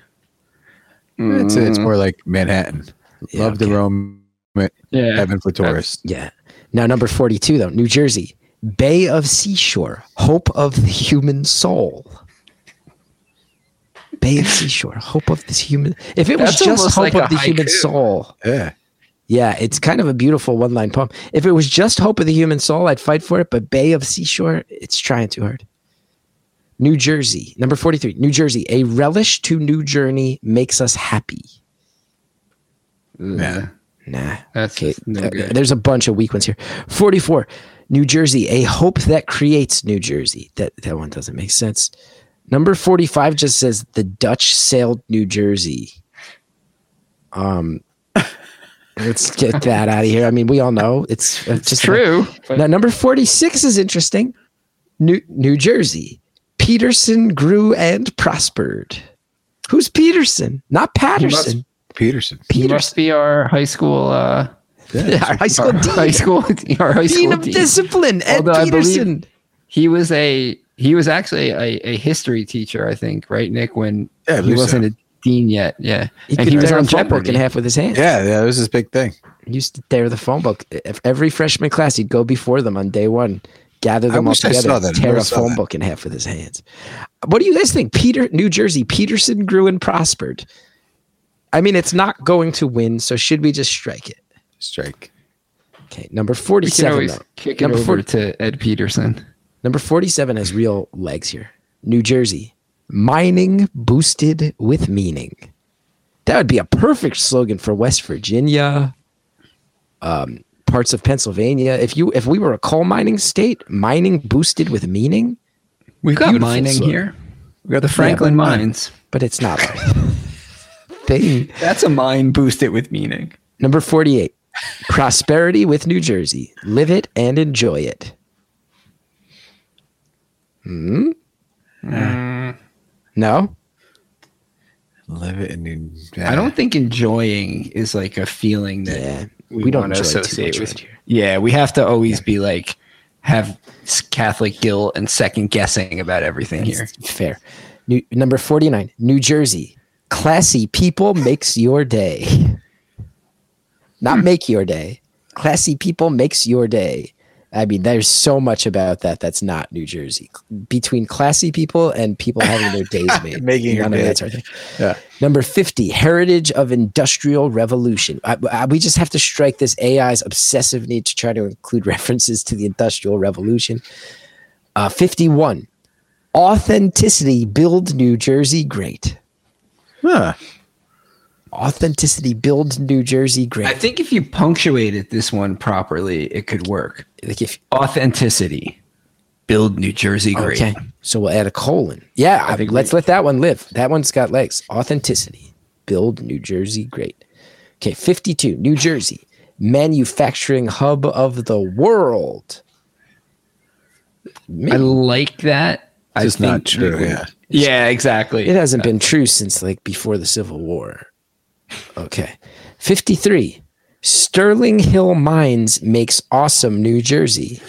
It's, it's more like Manhattan. Yeah, Love okay. the Rome, Yeah. heaven for tourists. Yeah. Now number 42 though, New Jersey. Bay of Seashore. Hope of the human soul. Bay of Seashore. Hope of this human. If it was That's just hope like of the human soul. Yeah. Yeah, it's kind of a beautiful one line poem. If it was just Hope of the Human Soul, I'd fight for it, but Bay of Seashore, it's trying too hard. New Jersey, number 43. New Jersey, a relish to new journey makes us happy. Yeah. Nah. That's Okay. no uh, there's a bunch of weak ones here. 44. New Jersey, a hope that creates New Jersey. That that one doesn't make sense. Number 45 just says the Dutch sailed New Jersey. Um let's get that out of here. I mean, we all know it's, it's just True. but- Now number 46 is interesting. New New Jersey. Peterson grew and prospered. Who's Peterson? Not Paterson. Peterson. He Peterson. must be our high school uh Our high school our dean. high school our high Dean school of dean. discipline, Ed Although Peterson. He was a he was actually a, a history teacher, I think, right, Nick, when Yeah, he wasn't a dean yet. Yeah. He and he was tear on a phone book in half with his hands. Yeah, yeah, that was his big thing. He used to tear the phone book. If every freshman class, he'd go before them on day one, gather them all together, saw that. Tear never a saw phone that. book in half with his hands. What do you guys think? Peter, New Jersey, Peterson grew and prospered. I mean, it's not going to win, so should we just strike it? Strike. Okay, number We can 47. though. kick it Number over 40 to Ed Peterson. Number 47 has real legs here. New Jersey, mining boosted with meaning. That would be a perfect slogan for West Virginia, um, parts of Pennsylvania. If you if we were a coal mining state, mining boosted with meaning, We've got mining slogan. here. We got the Franklin but- mines. but it's not thing. That's a mine boosted with meaning. Number 48, prosperity with New Jersey. Live it and enjoy it. Hmm? No? Live it in New. I don't think enjoying is like a feeling that Yeah, we, we don't want to associate with. around here. Yeah, we have to always be like have Catholic guilt and second guessing about everything here. Fair. New, number 49, New Jersey. Classy people makes your day. Not make your day. Classy people makes your day. I mean, there's so much about that that's not New Jersey. Between classy people and people having their days made. Making your day. that's thing. Yeah. Number 50, Heritage of Industrial Revolution. I, I- we just have to strike this AI's obsessive need to try to include references to the Industrial Revolution. Uh, 51, Authenticity Build New Jersey Great. Huh. Authenticity Build New Jersey great. I think if you punctuated this one properly, it could work. Like if, Authenticity. Build New Jersey great. okay, so we'll add a colon. Yeah, I think let's let that one live. That one's got legs. Authenticity Build New Jersey Great. Okay, 52, New Jersey. Manufacturing hub of the world. I like that. It's I not true. Yeah. Yeah, exactly. It hasn't been true since like before the Civil War. Okay. 53. Sterling Hill Mines makes awesome New Jersey.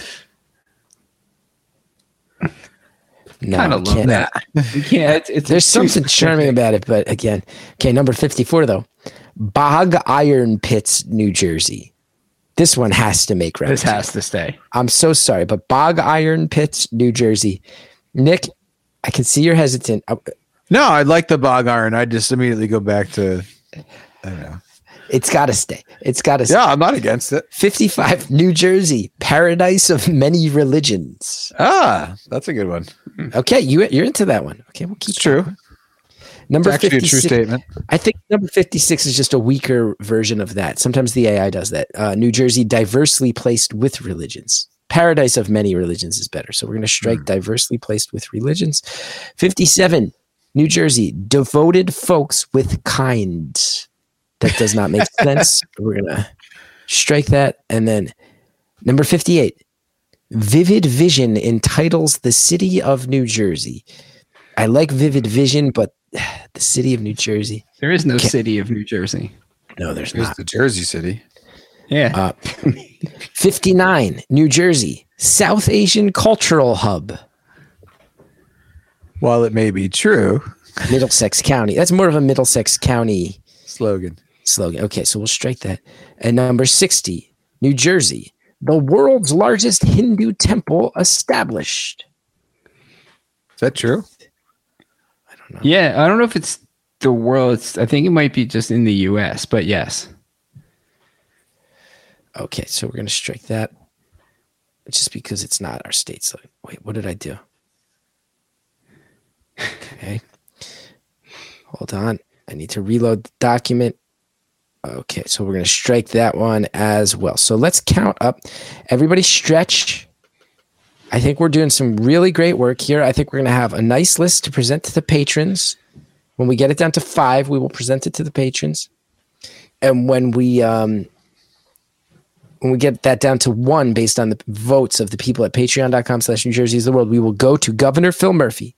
No, kind I of love can't- that. yeah, it's, it's There's too something charming about it, but again, okay, number 54 though. Bog Iron Pits, New Jersey. This one has to make This reference. has to stay. I'm so sorry, but Bog Iron Pits, New Jersey. Nick, I can see you're hesitant. Uh, No, I like the bog iron. I just immediately go back to. I don't know. It's got to stay. It's got to stay. Yeah, I'm not against it. 55, New Jersey, paradise of many religions. Ah, that's a good one. Okay, you you're into that one. Okay, we'll keep It's true. Number It's actually a true statement. I think number 56 is just a weaker version of that. Sometimes the AI does that. Uh, New Jersey, diversely placed with religions. Paradise of many religions is better. So we're going to strike diversely placed with religions. 57, New Jersey, devoted folks with kind. That does not make sense. We're going to strike that. And then number 58, Vivid Vision entitles the city of New Jersey. I like Vivid Vision, but the city of New Jersey. There is no city of New Jersey. No, there's Here's not. the Jersey City. Yeah. Uh, 59, New Jersey, South Asian Cultural Hub, While it may be true, Middlesex County. That's more of a Middlesex County slogan. slogan. Okay, so we'll strike that. And number 60, New Jersey, the world's largest Hindu temple established. Is that true? I don't know. Yeah. I don't know if it's the world. It's, I think it might be just in the U.S., but yes. Okay, so we're going to strike that just because it's not our state slogan. Wait, what did I do? Okay. Hold on. I need to reload the document. Okay, so we're going to strike that one as well. So let's count up. Everybody stretch. I think we're doing some really great work here. I think we're going to have a nice list to present to the patrons. When we get it down to five, we will present it to the patrons. And when we um, when we get that down to one based on the votes of the people at patreon.com slash New Jersey is the world, we will go to Governor Phil Murphy.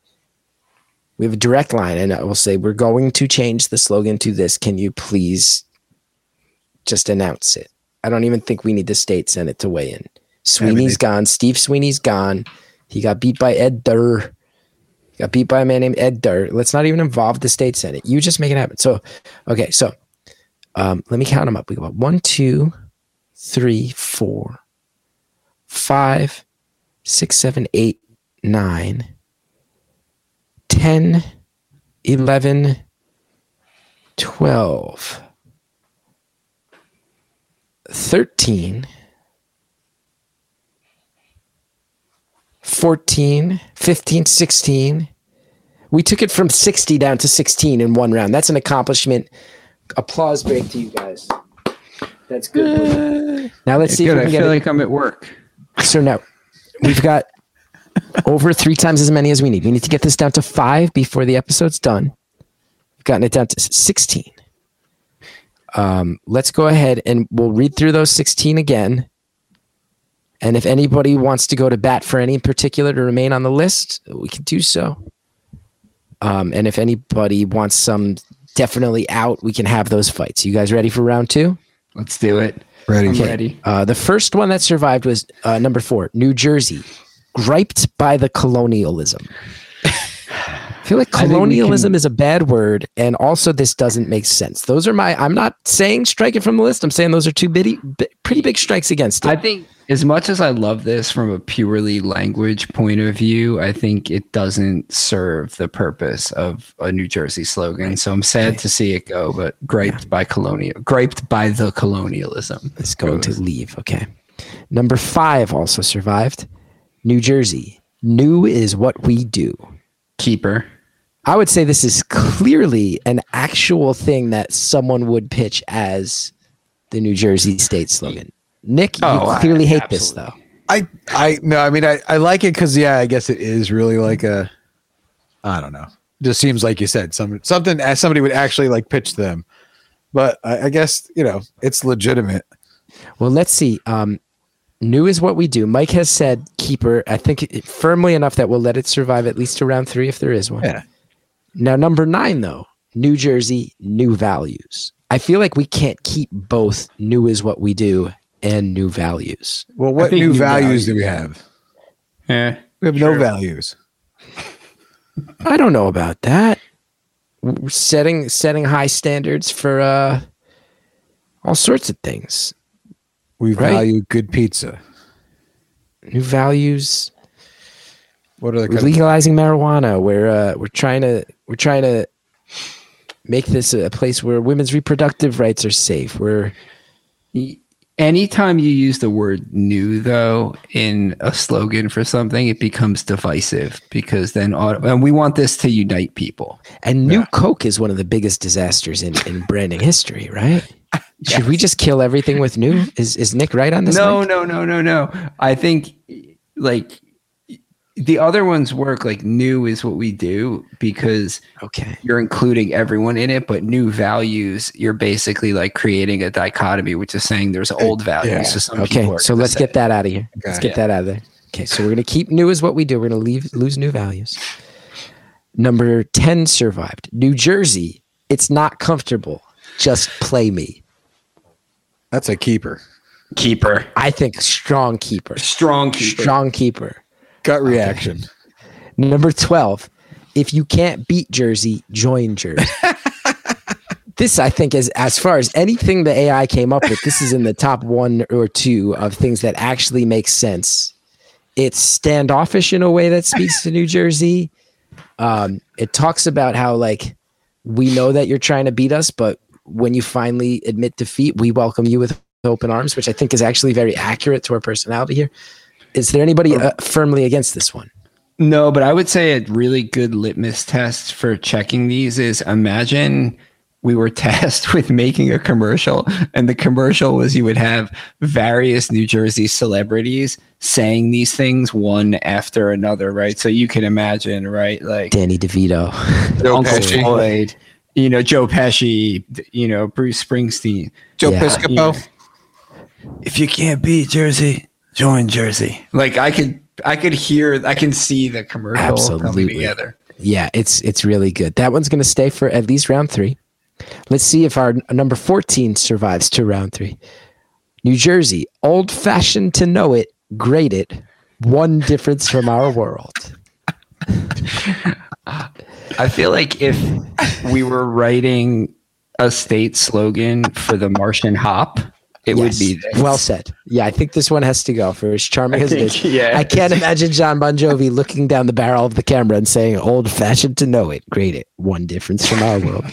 We have a direct line, and I will say, We're going to change the slogan to this. Can you please just announce it? I don't even think we need the state senate to weigh in. Sweeney's gone. Steve Sweeney's gone. He got beat by Ed Durr. He got beat by a man named Ed Durr. Let's not even involve the state senate. You just make it happen. So, okay, so um, let me count them up. We got one, two, three, four, five, six, seven, eight, nine, ten, eleven, twelve, thirteen, fourteen, fifteen, sixteen. We took it from 60 down to 16 in one round. That's an accomplishment. Applause break to you guys. That's good. Uh, now let's see Good. if we I can get feel it. like I'm at work. So now we've got over three times as many as we need. We need to get this down to five before the episode's done. We've gotten it down to 16. Um, let's go ahead and we'll read through those 16 again. And if anybody wants to go to bat for any in particular to remain on the list, we can do so. Um, and if anybody wants some definitely out. We can have those fights. You guys ready for round two? Let's do it. Ready? Okay. ready. Uh, the first one that survived was uh, number four, New Jersey, griped by the colonialism. I feel like I think we colonialism can- is a bad word, and also this doesn't make sense. Those are my. I'm not saying strike it from the list. I'm saying those are two bitty, bi- pretty big strikes against it. I think as much as I love this from a purely language point of view, I think it doesn't serve the purpose of a New Jersey slogan. So I'm sad to see it go, but griped by colonial, griped by the colonialism. is going to leave. Okay. Number five also survived. New Jersey. New is what we do. Keeper. I would say this is clearly an actual thing that someone would pitch as the New Jersey state slogan. Nick, you Oh, I- clearly hate this though. I I no, I mean I, I like it because yeah, I guess it is really like a I don't know. Just seems like you said some something as somebody would actually like pitch them. But I, I guess you know it's legitimate. Well, let's see. Um, new is what we do. Mike has said keeper. I think it, firmly enough that we'll let it survive at least to round three if there is one. Yeah. Now, number nine, though, New Jersey, new values. I feel like we can't keep both new is what we do and new values. Well, what new new values do we have? Yeah. We have no values. I don't know about that. We're setting setting high standards for uh, all sorts of things. We Right. value good pizza. New values. What are the We're kind of- legalizing marijuana. We're uh, we're trying to we're trying to make this a place where women's reproductive rights are safe. We're Anytime you use the word new, though, in a slogan for something, it becomes divisive because then, and we want this to unite people. and new Coke is one of the biggest disasters in, in branding history, right? Should we just kill everything with new? Is is Nick right on this? No, Mike? no, no, no, no. I think like the other ones work like new is what we do because Okay. you're including everyone in it, but new values, you're basically like creating a dichotomy, which is saying there's old values. Yeah. So Okay. So let's get that out of here. Let's get that out of there. Okay. So we're gonna keep new is what we do. We're gonna leave lose new values. Number ten survived. New Jersey. It's not comfortable. Just play me. That's a keeper. keeper, I think strong keeper. strong keeper. Strong keeper. Gut reaction. Number 12. If you can't beat Jersey, join Jersey. this, I think, is as far as anything the AI came up with, this is in the top one or two of things that actually make sense. It's standoffish in a way that speaks to New Jersey. Um, it talks about how, like, we know that you're trying to beat us, but when you finally admit defeat, we welcome you with open arms, which I think is actually very accurate to our personality here. Is there anybody uh, firmly against this one? No, but I would say a really good litmus test for checking these is imagine we were tasked with making a commercial, and the commercial was you would have various New Jersey celebrities saying these things one after another, right? So you can imagine, right? Like Danny DeVito. Uncle Floyd, you know, Joe Pesci, you know, Bruce Springsteen. Joe Yeah. Piscopo. Yeah. If you can't beat Jersey, join Jersey. Like I could, I could hear, I can see the commercial coming Absolutely. together. Yeah, it's it's really good. That one's going to stay for at least round three. Let's see if our number 14 survives to round three. New Jersey, old fashioned to know it, great it. One difference from our world. I feel like if we were writing a state slogan for the Martian hop, it would be this. well said. Yeah, I think this one has to go for as charming as it is. think, yeah. I can't imagine John Bon Jovi looking down the barrel of the camera and saying, old fashioned to know it, great it. One difference from our world.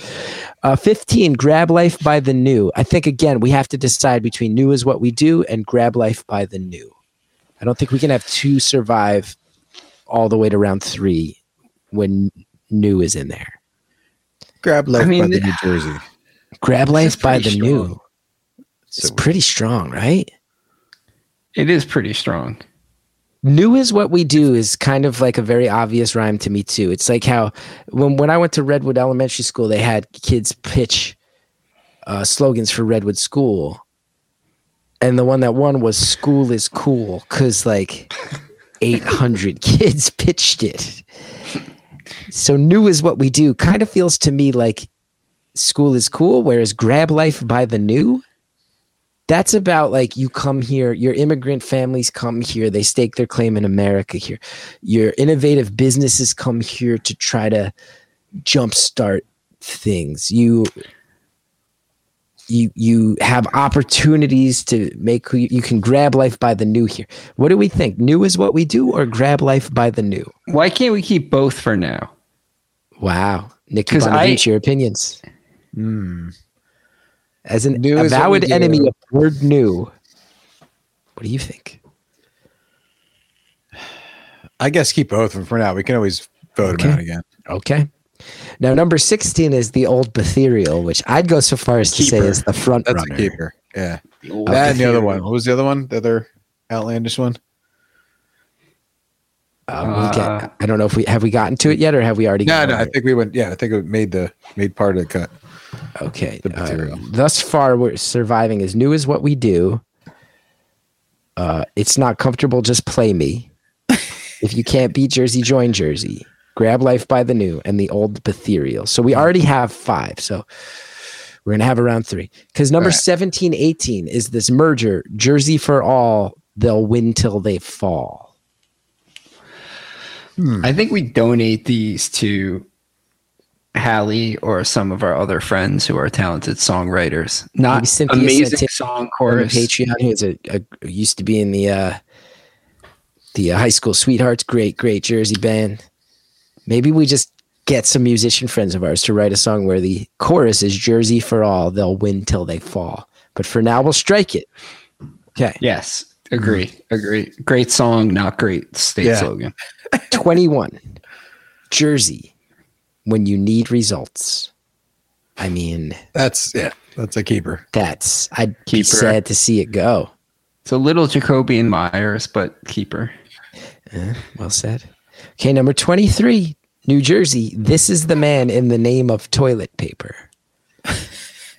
Uh, 15, grab life by the new. I think, again, we have to decide between new is what we do and grab life by the new. I don't think we can have two survive all the way to round three when new is in there. Grab life I mean, by the New Jersey. Grab life by the pretty new. strong. It's pretty strong, right? it is pretty strong. New is what we do is kind of like a very obvious rhyme to me too. It's like how when when I went to Redwood Elementary School, they had kids pitch uh, slogans for Redwood School, and the one that won was "School is cool" because like eight hundred kids pitched it. So new is what we do. Kind of feels to me like school is cool, whereas grab life by the new, that's about like you come here, your immigrant families come here, they stake their claim in America here. Your innovative businesses come here to try to jumpstart things. You you you have opportunities to make who you, you can grab life by the new here. What do we think? New is what we do or grab life by the new? Why can't we keep both for now? Wow. Nikki 'Cause I- Bonavich, your opinions. Hmm. As an New is what avowed we do. enemy of word new. What do you think? I guess keep both of them for now. We can always vote them out again. Okay. Now number 16 is the old Betherial, which I'd go so far as to say is the front That's runner. a keeper. Yeah. Oh, that and the other one. What was the other one? The other outlandish one? Uh, we'll get- Uh, I don't know if we have we gotten to it yet or have we already No, gone no. I it? think we went. Yeah, I think it made the made part of the cut. Okay. The uh, material. thus far, we're surviving as new as what we do. Uh, it's not comfortable. Just play me. if you can't beat Jersey, join Jersey. Grab life by the new and the old Betherial. So we already have five. So we're gonna have around three. Because number All right. 17, 18 is this merger. Jersey for all. They'll win till they fall. I think we donate these to Hallie or some of our other friends who are talented songwriters. Not amazing Santana song on the chorus. Patreon, who's a, a used to be in the uh, the uh, high school sweethearts, great, great Jersey band. Maybe we just get some musician friends of ours to write a song where the chorus is Jersey for all, they'll win till they fall. But for now, we'll strike it. Okay, Yes, agree, agree. Great song, not great state Yeah. slogan. twenty one, Jersey, when you need results. I mean, That's yeah. That's a keeper. that's I'd be sad to see it go. It's a little Jacoby and Meyers, but keeper. Eh, well said. Okay, number 23, New Jersey. This is the man in the name of toilet paper.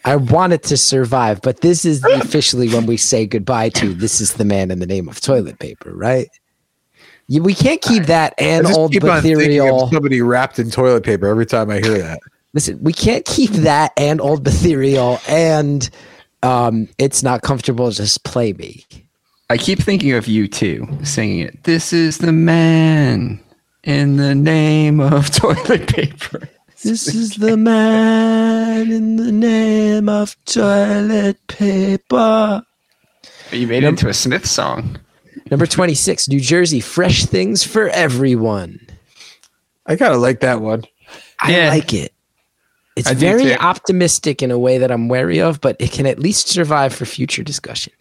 I want it to survive, but this is officially when we say goodbye to this is the man in the name of toilet paper, right? You, we can't keep that and old keep on thinking Betherial. of somebody wrapped in toilet paper every time I hear that. Listen, we can't keep that and old Betherial and um, it's not comfortable. Just play me. I keep thinking of U2, singing it. This is the man in the name of toilet paper. This is the man in the name of toilet paper. You made it into a Smith song. Number 26, New Jersey, fresh things for everyone. I kind of like that one. I Yeah. like it. It's I very optimistic in a way that I'm wary of, but it can at least survive for future discussion.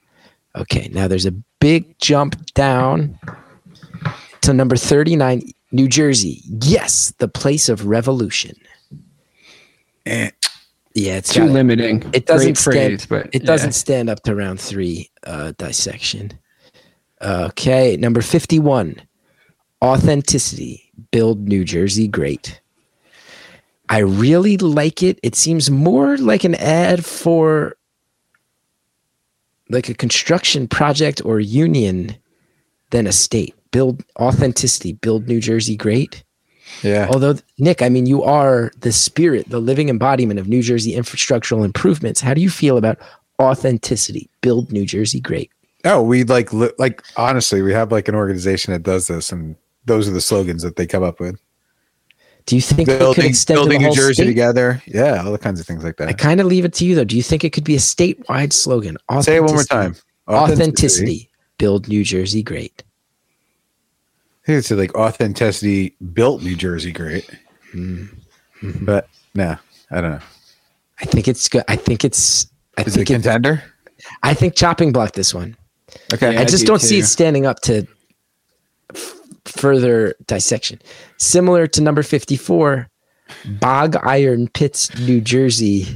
Okay, now there's a big jump down to number 39, New Jersey. Yes, the place of revolution. Eh. Yeah, it's Too got- limiting. It doesn't Great phrase, stand, but it yeah. doesn't stand up to round three uh, dissection. Okay, number fifty-one, authenticity. Build New Jersey great. I really like it. It seems more like an ad for like a construction project or union than a state. Build authenticity. Build New Jersey great. Yeah. Although, Nick, I mean, you are the spirit, the living embodiment of New Jersey infrastructural improvements. How do you feel about authenticity? Build New Jersey great. Oh, we like li- like honestly, we have like an organization that does this, and those are the slogans that they come up with. Do you think Building, building New Jersey state? together. Yeah, all the kinds of things like that. I kind of leave it to you, though. Do you think it could be a statewide slogan? Say it one more Authenticity. time. Authenticity. Build New Jersey great. I think it's like authenticity built New Jersey great. Mm-hmm. But no, I don't know. I think it's good. I think it's. I Is think it, contender? I think chopping block this one. Okay. Yeah. I just do don't see it standing up to f- further dissection. Similar to number 54, Bog Iron Pits, New Jersey.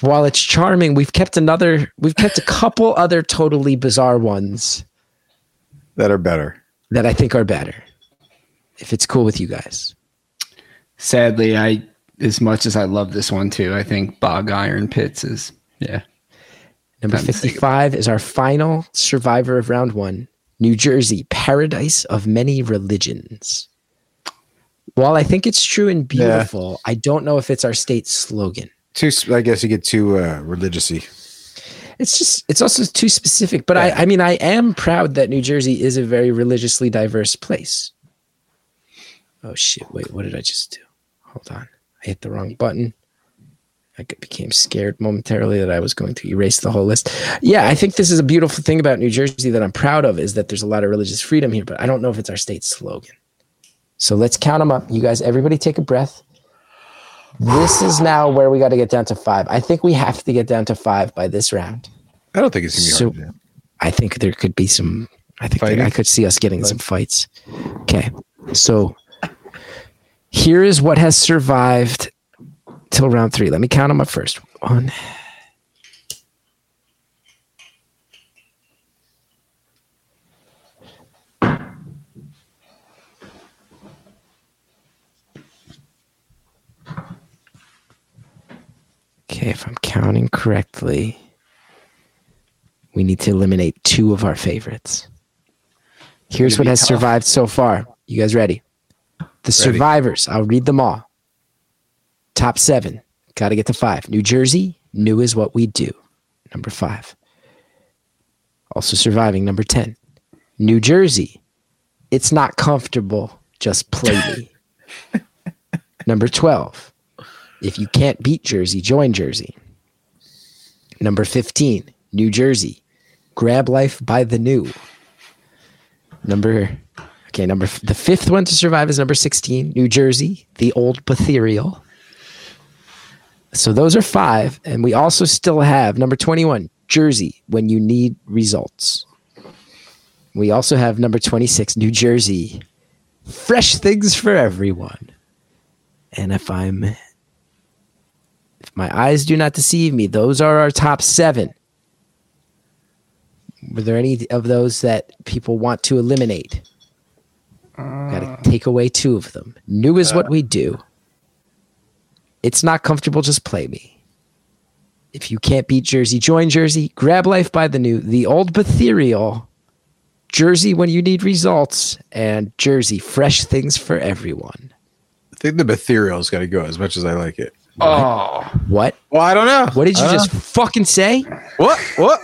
While it's charming, we've kept another, we've kept a couple other totally bizarre ones that are better. That I think are better. If it's cool with you guys. Sadly, I as much as I love this one too, I think Bog Iron Pits is yeah. Number Time 55 is our final survivor of round one New Jersey, paradise of many religions. While I think it's true and beautiful, I don't know if it's our state slogan. Too. I guess you get too uh, religiously. It's just it's also too specific. But I, I mean, I am proud that New Jersey is a very religiously diverse place. Oh shit! Wait, what did I just do? Hold on, I hit the wrong button. I became scared momentarily that I was going to erase the whole list. Yeah, I think this is a beautiful thing about New Jersey that I'm proud of is that there's a lot of religious freedom here, but I don't know if it's our state slogan. So let's count them up. You guys, everybody take a breath. This is now where we got to get down to five. I think we have to get down to five by this round. I don't think it's gonna be So- hard. I think there could be some. I think Fighting? I could see us getting some fights. Okay, so here is what has survived till round three. Let me count them up first. One. Okay, if I'm counting correctly, we need to eliminate two of our favorites. Here's what has survived so far. You guys ready? The survivors, I'll read them all. Top seven, got to get to five. New Jersey, new is what we do. Number five. Also surviving, number 10. New Jersey, it's not comfortable, just play me. number 12. If you can't beat Jersey, join Jersey. Number 15, New Jersey. Grab life by the new. Number okay, number the fifth one to survive is number 16, New Jersey, the old Betherial. So those are five. And we also still have number 21, Jersey, when you need results. We also have number 26, New Jersey, fresh things for everyone. And if I'm if my eyes do not deceive me, those are our top seven. Were there any of those that people want to eliminate? Uh, got to take away two of them. New is what uh, we do. It's not comfortable, just play me. If you can't beat Jersey, join Jersey. Grab life by the new. The old Betherial. Jersey when you need results. And Jersey, fresh things for everyone. I think the ethereal's got to go as much as I like it. Oh, What? Well, I don't know. What did you I just fucking say? What? What?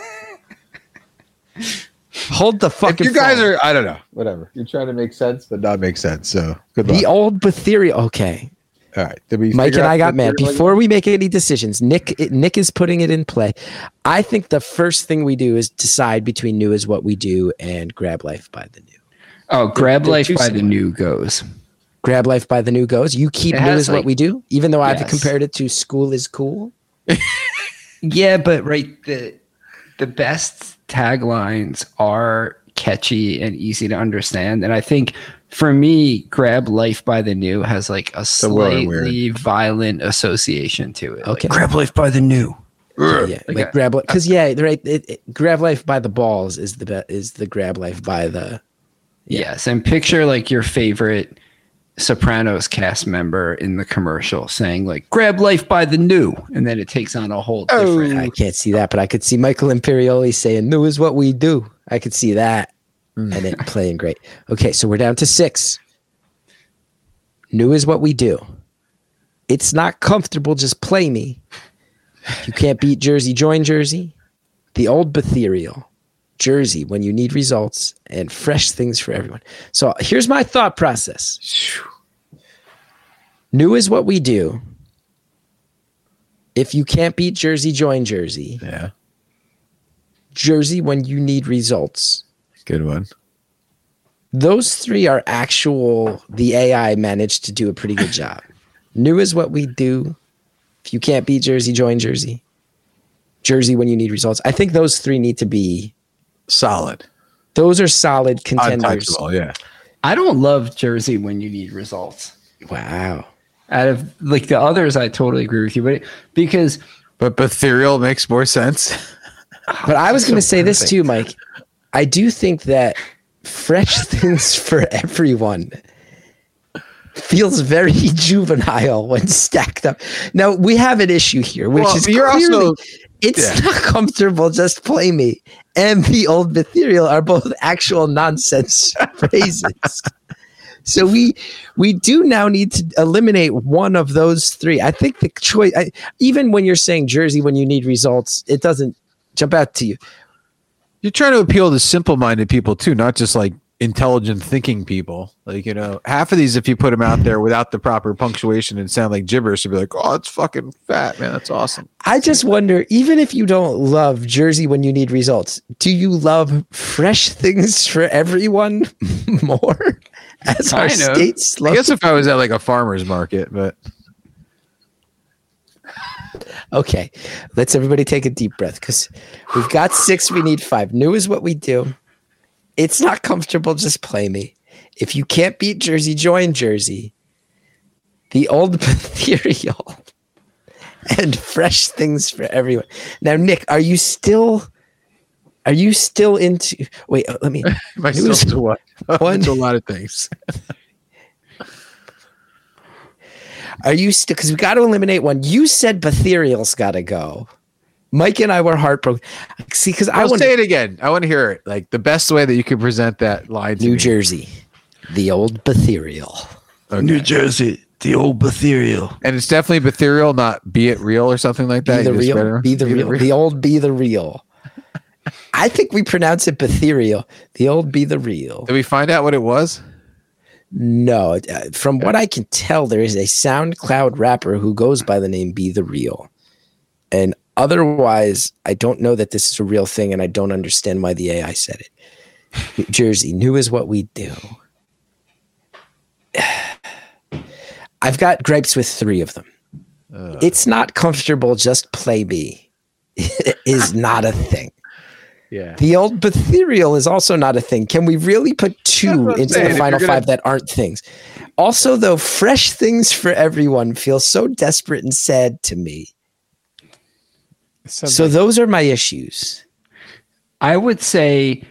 Hold the If fucking you guys phone. are, I don't know. Whatever. You're trying to make sense, but not make sense. So good luck. the old Betherial. Okay. All right. Did we Mike figure and out I got the mad. ethereal? Before we make any decisions, Nick Nick is putting it in play. I think the first thing we do is decide between new is what we do and grab life by the new. oh, grab they're life too by the new goes. Grab life by the new goes. You keep It new has, is what we do, even though I've compared it to school is cool. Yeah, but right the the best taglines are catchy and easy to understand, and I think for me, grab life by the new has like a The slightly violent association to it. Okay. like, grab life by the new. Yeah, yeah. Like like a- grab because yeah, right. It, it- grab life by the balls is the be- is the grab life by the Yes, and picture like your favorite Sopranos cast member in the commercial saying like "grab life by the new," and then it takes on a whole oh. different. I can't see that, but I could see Michael Imperioli saying "New is what we do." I could see that, mm. and it playing great. Okay, so we're down to six. New is what we do. It's not comfortable. Just play me. You can't beat Jersey, join Jersey. The old Betherial. Jersey when you need results and fresh things for everyone. So here's my thought process. New is what we do. If you can't beat Jersey, join Jersey. Yeah. Jersey when you need results. Good one. Those three are actual, the AI managed to do a pretty good job. New is what we do. If you can't beat Jersey, join Jersey. Jersey when you need results. I think those three need to be, Solid. those are solid contenders. Untouchable. Yeah. I don't love Jersey when you need results. Wow. Out of like the others, I totally agree with you, but because But ethereal makes more sense. But I was going to say this too, Mike. I do think that fresh things for everyone feels very juvenile when stacked up. Now we have an issue here, which Well, is you're clearly also- it's yeah. not comfortable. Just play me and the old ethereal are both actual nonsense phrases. So we we do now need to eliminate one of those three. I think the choice, I, even when you're saying Jersey, when you need results, it doesn't jump out to you. You're trying to appeal to simple-minded people too, not just like intelligent thinking people. Like you know, half of these, if you put them out there without the proper punctuation and sound like gibberish, you'd be like, "Oh, it's fucking fat, man. That's awesome." I just wonder, even if you don't love Jersey when you need results, do you love fresh things for everyone more as our Kind of. state I guess if I was at like a farmer's market, but Okay, let's everybody take a deep breath because we've got six, we need five. New is what we do. It's not comfortable, just play me. If you can't beat Jersey, join Jersey. The old material and fresh things for everyone. Now, Nick, are you still are you still into wait, uh, let me my It was- to what? One- Into a lot of things. are you still because we got to eliminate one. You said Betherial's gotta go. Mike and I were heartbroken. See, because I I'll want say it again. I want to hear it. Like the best way that you could present that line. To New me. Jersey, the old Betherial. Okay. Jersey, the old Betherial. and it's definitely ethereal, not be it real or something like that. Be the You just real, better- be the real, the old be the real. I think we pronounce it Betherial. The old be the real. Did we find out what it was? No, uh, from what I can tell, there is a SoundCloud rapper who goes by the name Be the Real. And otherwise, I don't know that this is a real thing, and I don't understand why the AI said it. New Jersey, new is what we do. I've got gripes with three of them. It's not comfortable, just play me. is not a thing. Yeah. The old Betherial is also not a thing. Can we really put two into saying. the final gonna- five that aren't things? Also, though, fresh things for everyone feels so desperate and sad to me. So those are my issues. I would say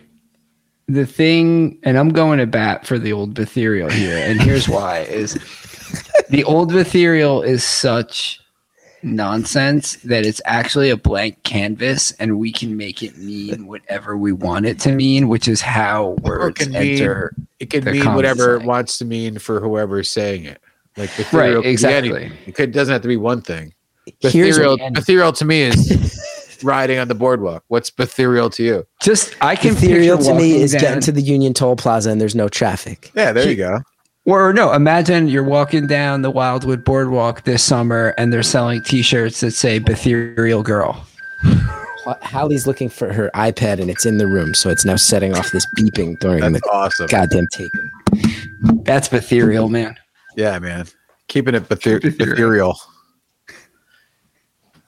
the thing, and I'm going to bat for the old Betherial here, and here's why: is the old Betherial is such nonsense that it's actually a blank canvas, and we can make it mean whatever we want it to mean, which is how words can mean- enter. It can The mean whatever it wants to mean for whoever's saying it. Like Right, ethereal could be exactly. It could, doesn't have to be one thing. Here's Ethereal, ethereal to me is riding on the boardwalk. What's ethereal to you? Just I can Ethereal to me is down- getting to the Union Toll Plaza and there's no traffic. Yeah, there you go. Or no, imagine you're walking down the Wildwood Boardwalk this summer and they're selling T-shirts that say "Betherial Girl." Hallie's looking for her iPad and it's in the room, so it's now setting off this beeping during That's the awesome. goddamn tape. That's Betherial, man. Yeah, man. Keeping it bether- Ethereal.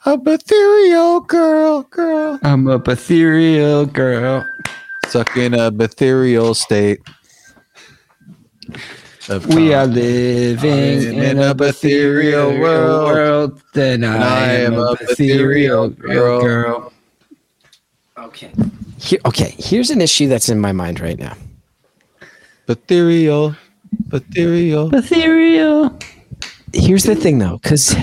Ethereal. A ethereal girl, girl. I'm a Betherial girl. Stuck in a ethereal state. Of We are calm. living in a Betherial world. Then I am a Betherial girl. girl. Okay. Here, okay, here's an issue that's in my mind right now. ethereal, ethereal. Betherial. Here's the thing though, because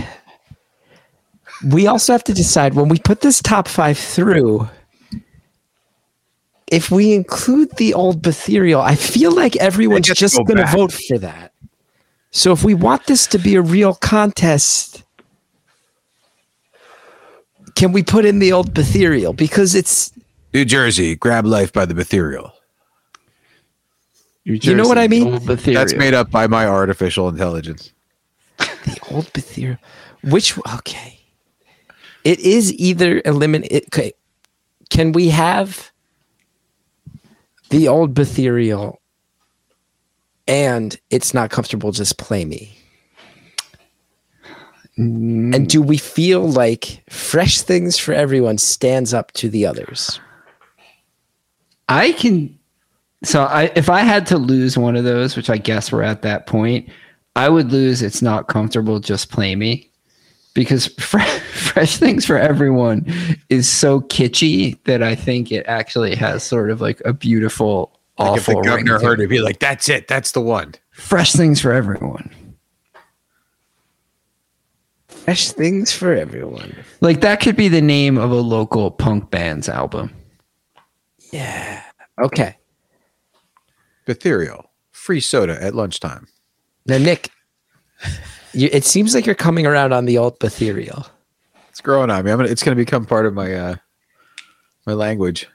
we also have to decide when we put this top five through, if we include the old Betherial, I feel like everyone's gets just to go going to vote for that. So if we want this to be a real contest, can we put in the old Betherial? Because it's, New Jersey, grab life by the ethereal. You know what I mean? That's made up by my artificial intelligence. the old Betherial. Which, okay. It is either eliminate. Okay. Can we have the old Betherial and it's not comfortable, just play me? Mm. And do we feel like fresh things for everyone stands up to the others? I can. So I, if I had to lose one of those, which I guess we're at that point, I would lose. It's not comfortable. Just play me, because fre- fresh things for everyone is so kitschy that I think it actually has sort of like a beautiful, Like if the awful ring governor heard it. it, be like, "That's it. That's the one." Fresh things for everyone. Fresh things for everyone. Like that could be the name of a local punk band's album. Yeah. Okay. Ethereal, free soda at lunchtime. Now, Nick, you, it seems like you're coming around on the old Ethereal. It's growing on me. I'm gonna, it's going to become part of my uh, my language.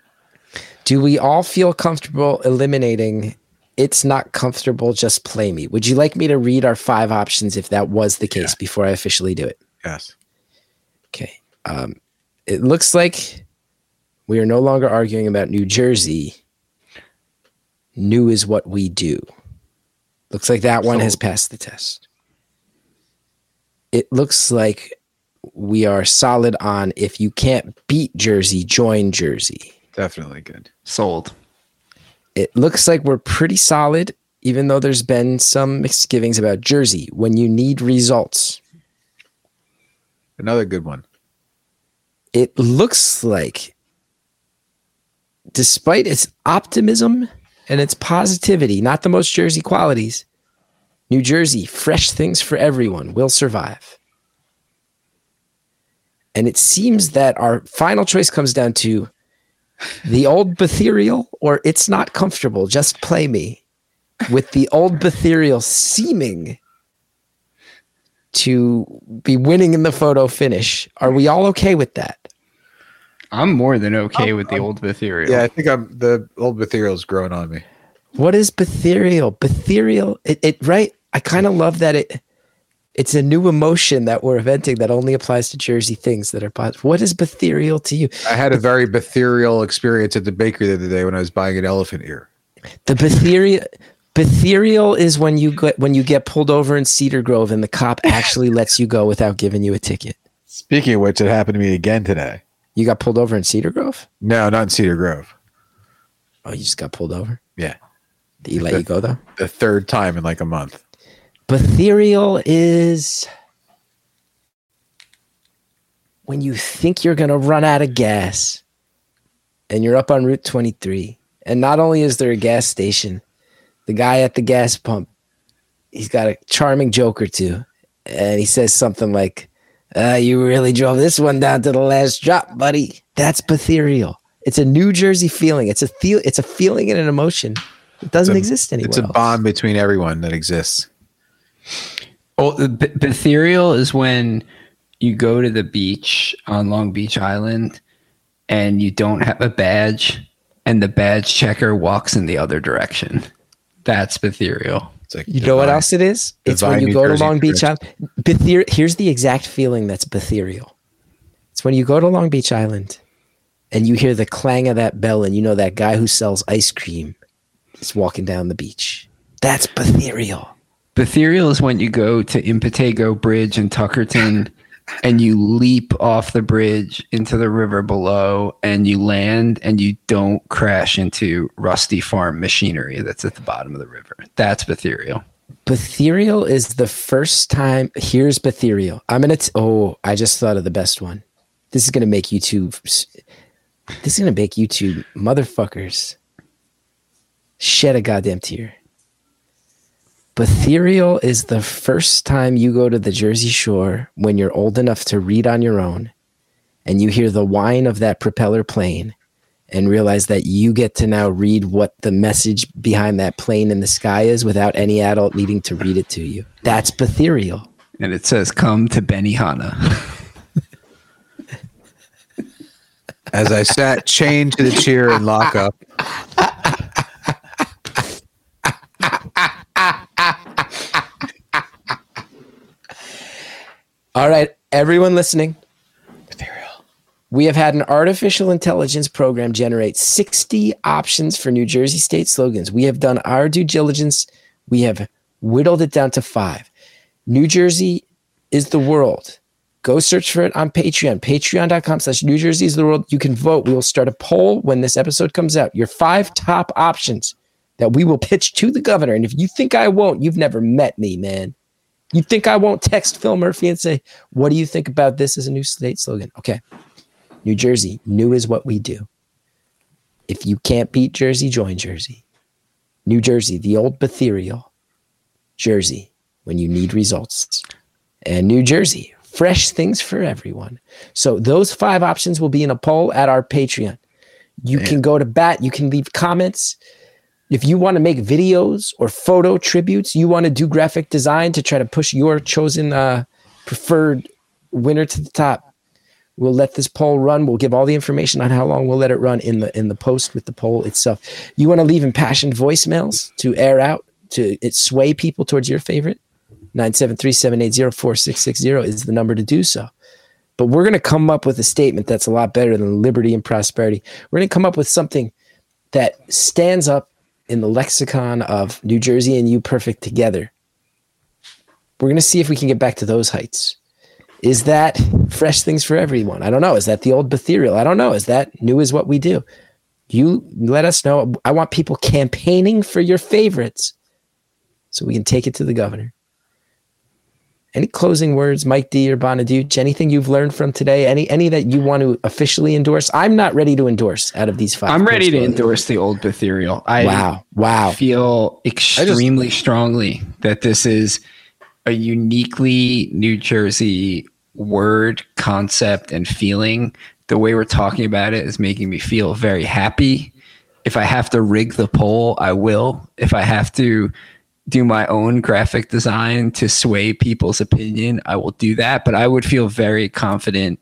Do we all feel comfortable eliminating it's not comfortable, just play me? Would you like me to read our five options if that was the case before I officially do it? Yes. Okay. Um, it looks like we are no longer arguing about New Jersey. New is what we do. Looks like that one has passed the test. It looks like we are solid on if you can't beat Jersey, join Jersey. Definitely good. Sold. It looks like we're pretty solid, even though there's been some misgivings about Jersey. When you need results, Another good one. it looks like despite its optimism and its positivity, not the most Jersey qualities, New Jersey, fresh things for everyone, will survive. And it seems that our final choice comes down to the old Betherial or it's not comfortable, just play me, with the old Betherial seeming to be winning in the photo finish. Are we all okay with that? I'm more than okay with the old ethereal. Yeah, I think I'm the old ethereal's growing on me. What is Betherial? Betherial, it, it right? I kind of love that it it's a new emotion that we're inventing that only applies to Jersey things that are positive. What is Betherial to you? I had a very ethereal experience at the bakery the other day when I was buying an elephant ear. The Betherial Betherial is when you get when you get pulled over in Cedar Grove and the cop actually lets you go without giving you a ticket. Speaking of which, it happened to me again today. You got pulled over in Cedar Grove? No, not in Cedar Grove. Oh, you just got pulled over? Yeah, Did he let you go though? the third time in like a month. Betherial is when you think you're going to run out of gas and you're up on Route 23. And not only is there a gas station, the guy at the gas pump, he's got a charming joke or two. And he says something like, uh, You really drove this one down to the last drop, buddy. That's Betherial. It's a New Jersey feeling. It's a feel. It's a feeling and an emotion. It doesn't a- exist anywhere. It's a else. bond between everyone that exists. Oh, the B- Betherial is when you go to the beach on Long Beach Island and you don't have a badge and the badge checker walks in the other direction. That's Betherial. It's like You know what else it is? It's when you New go to Long Beach. Island. Bether- here's the exact feeling that's Betherial. It's when you go to Long Beach Island and you hear the clang of that bell and you know that guy who sells ice cream is walking down the beach. That's Betherial. Betherial is when you go to Impetego Bridge in Tuckerton and you leap off the bridge into the river below and you land and you don't crash into rusty farm machinery that's at the bottom of the river. That's Betherial. Betherial is the first time. Here's Betherial. I'm gonna. Oh, I just thought of the best one. This is gonna make you two. This is gonna make you two motherfuckers shed a goddamn tear. Betherial is the first time you go to the Jersey Shore when you're old enough to read on your own, and you hear the whine of that propeller plane, and realize that you get to now read what the message behind that plane in the sky is without any adult needing to read it to you. That's Betherial. And it says, Come to Benihana. As I sat chained to the chair in lockup, All right, everyone listening. We have had an artificial intelligence program generate 60 options for New Jersey state slogans. We have done our due diligence. We have whittled it down to five. New Jersey is the world. Go search for it on Patreon, patreon.com slash New Jersey is the world. You can vote. We will start a poll when this episode comes out. Your five top options that we will pitch to the governor. And if you think I won't, you've never met me, man. You think I won't text Phil Murphy and say, What do you think about this as a new state slogan? Okay. New Jersey, new is what we do. If you can't beat Jersey, join Jersey. New Jersey, the old Betherial. Jersey, when you need results. And New Jersey, fresh things for everyone. So those five options will be in a poll at our Patreon. You can go to bat, you can leave comments. If you want to make videos or photo tributes, you want to do graphic design to try to push your chosen uh, preferred winner to the top. We'll let this poll run. We'll give all the information on how long we'll let it run in the in the post with the poll itself. You want to leave impassioned voicemails to air out to it sway people towards your favorite. 973-780-4660 is the number to do so. But we're going to come up with a statement that's a lot better than liberty and prosperity. We're going to come up with something that stands up in the lexicon of New Jersey and you perfect together. We're going to see if we can get back to those heights. Is that fresh things for everyone? I don't know. Is that the old Betherial? I don't know. Is that new is what we do? You let us know. I want people campaigning for your favorites so we can take it to the governor. Any closing words, Mike D or Bonaduce? Anything you've learned from today? Any any that you want to officially endorse? I'm not ready to endorse out of these five. I'm ready to endorse the old Betherial. I Wow! Wow! feel extremely strongly that this is a uniquely New Jersey word, concept, and feeling. The way we're talking about it is making me feel very happy. If I have to rig the poll, I will. If I have to do my own graphic design to sway people's opinion, I will do that. But I would feel very confident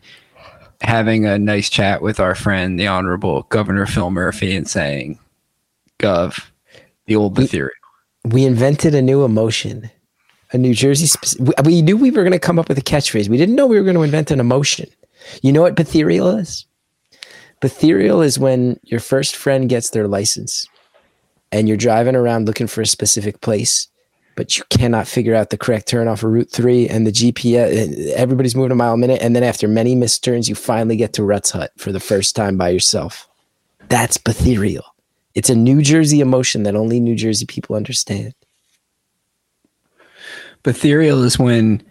having a nice chat with our friend, the Honorable Governor Phil Murphy, and saying, Gov, the old Betherial. we invented a new emotion, a New Jersey. Spe- we, we knew we were going to come up with a catchphrase. We didn't know we were going to invent an emotion. You know what Betherial is? Betherial is when your first friend gets their license and you're driving around looking for a specific place, but you cannot figure out the correct turn off of Route 3 and the GPS. Everybody's moving a mile a minute. And then after many missed turns, you finally get to Rutt's Hut for the first time by yourself. That's Betherial. It's a New Jersey emotion that only New Jersey people understand. Ethereal is when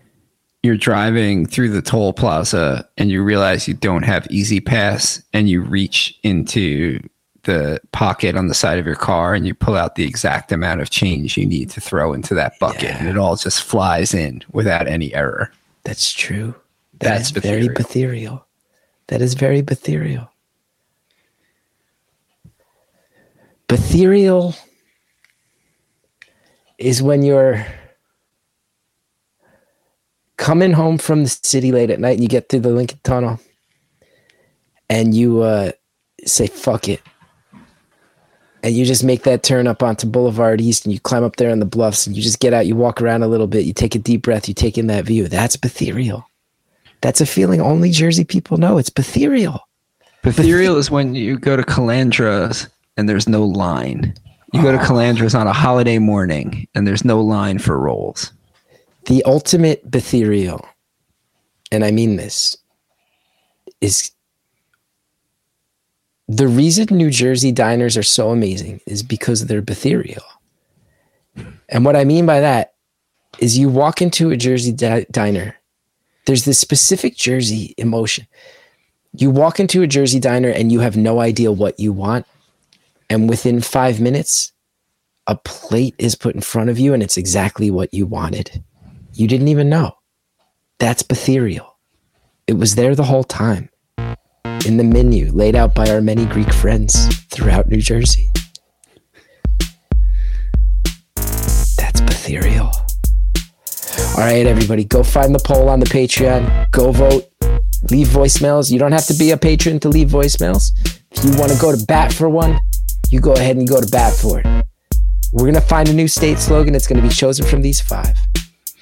you're driving through the toll plaza and you realize you don't have E-ZPass and you reach into the pocket on the side of your car and you pull out the exact amount of change you need to throw into that bucket and it all just flies in without any error. That's true. That's That is very. Betherial. That is very Betherial. Betherial is when you're coming home from the city late at night and you get through the Lincoln Tunnel and you uh, say, fuck it. And you just make that turn up onto Boulevard East and you climb up there on the bluffs and you just get out, you walk around a little bit, you take a deep breath, you take in that view. That's Betherial. That's a feeling only Jersey people know. It's Betherial. Ethereal is when you go to Calandra's and there's no line. You go to ah. Calandra's on a holiday morning and there's no line for rolls. The ultimate Betherial, and I mean this, is the reason New Jersey diners are so amazing is because they're Betherial. And what I mean by that is you walk into a Jersey di- diner, there's this specific Jersey emotion. You walk into a Jersey diner and you have no idea what you want. And within five minutes, a plate is put in front of you and it's exactly what you wanted. You didn't even know. That's Betherial. It was there the whole time in the menu laid out by our many Greek friends throughout New Jersey. That's Betherial. All right, everybody, go find the poll on the Patreon. Go vote. Leave voicemails. You don't have to be a patron to leave voicemails. If you want to go to bat for one, you go ahead and go to bat for it. We're going to find a new state slogan. It's going to be chosen from these five.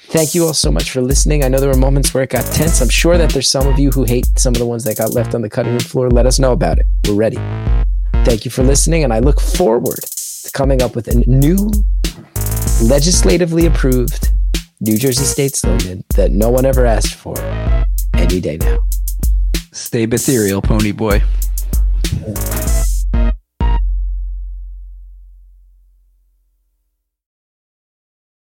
Thank you all so much for listening. I know there were moments where it got tense. I'm sure that there's some of you who hate some of the ones that got left on the cutting room floor. Let us know about it. We're ready. Thank you for listening, and I look forward to coming up with a new, legislatively approved New Jersey state slogan that no one ever asked for any day now. Stay ethereal, pony boy.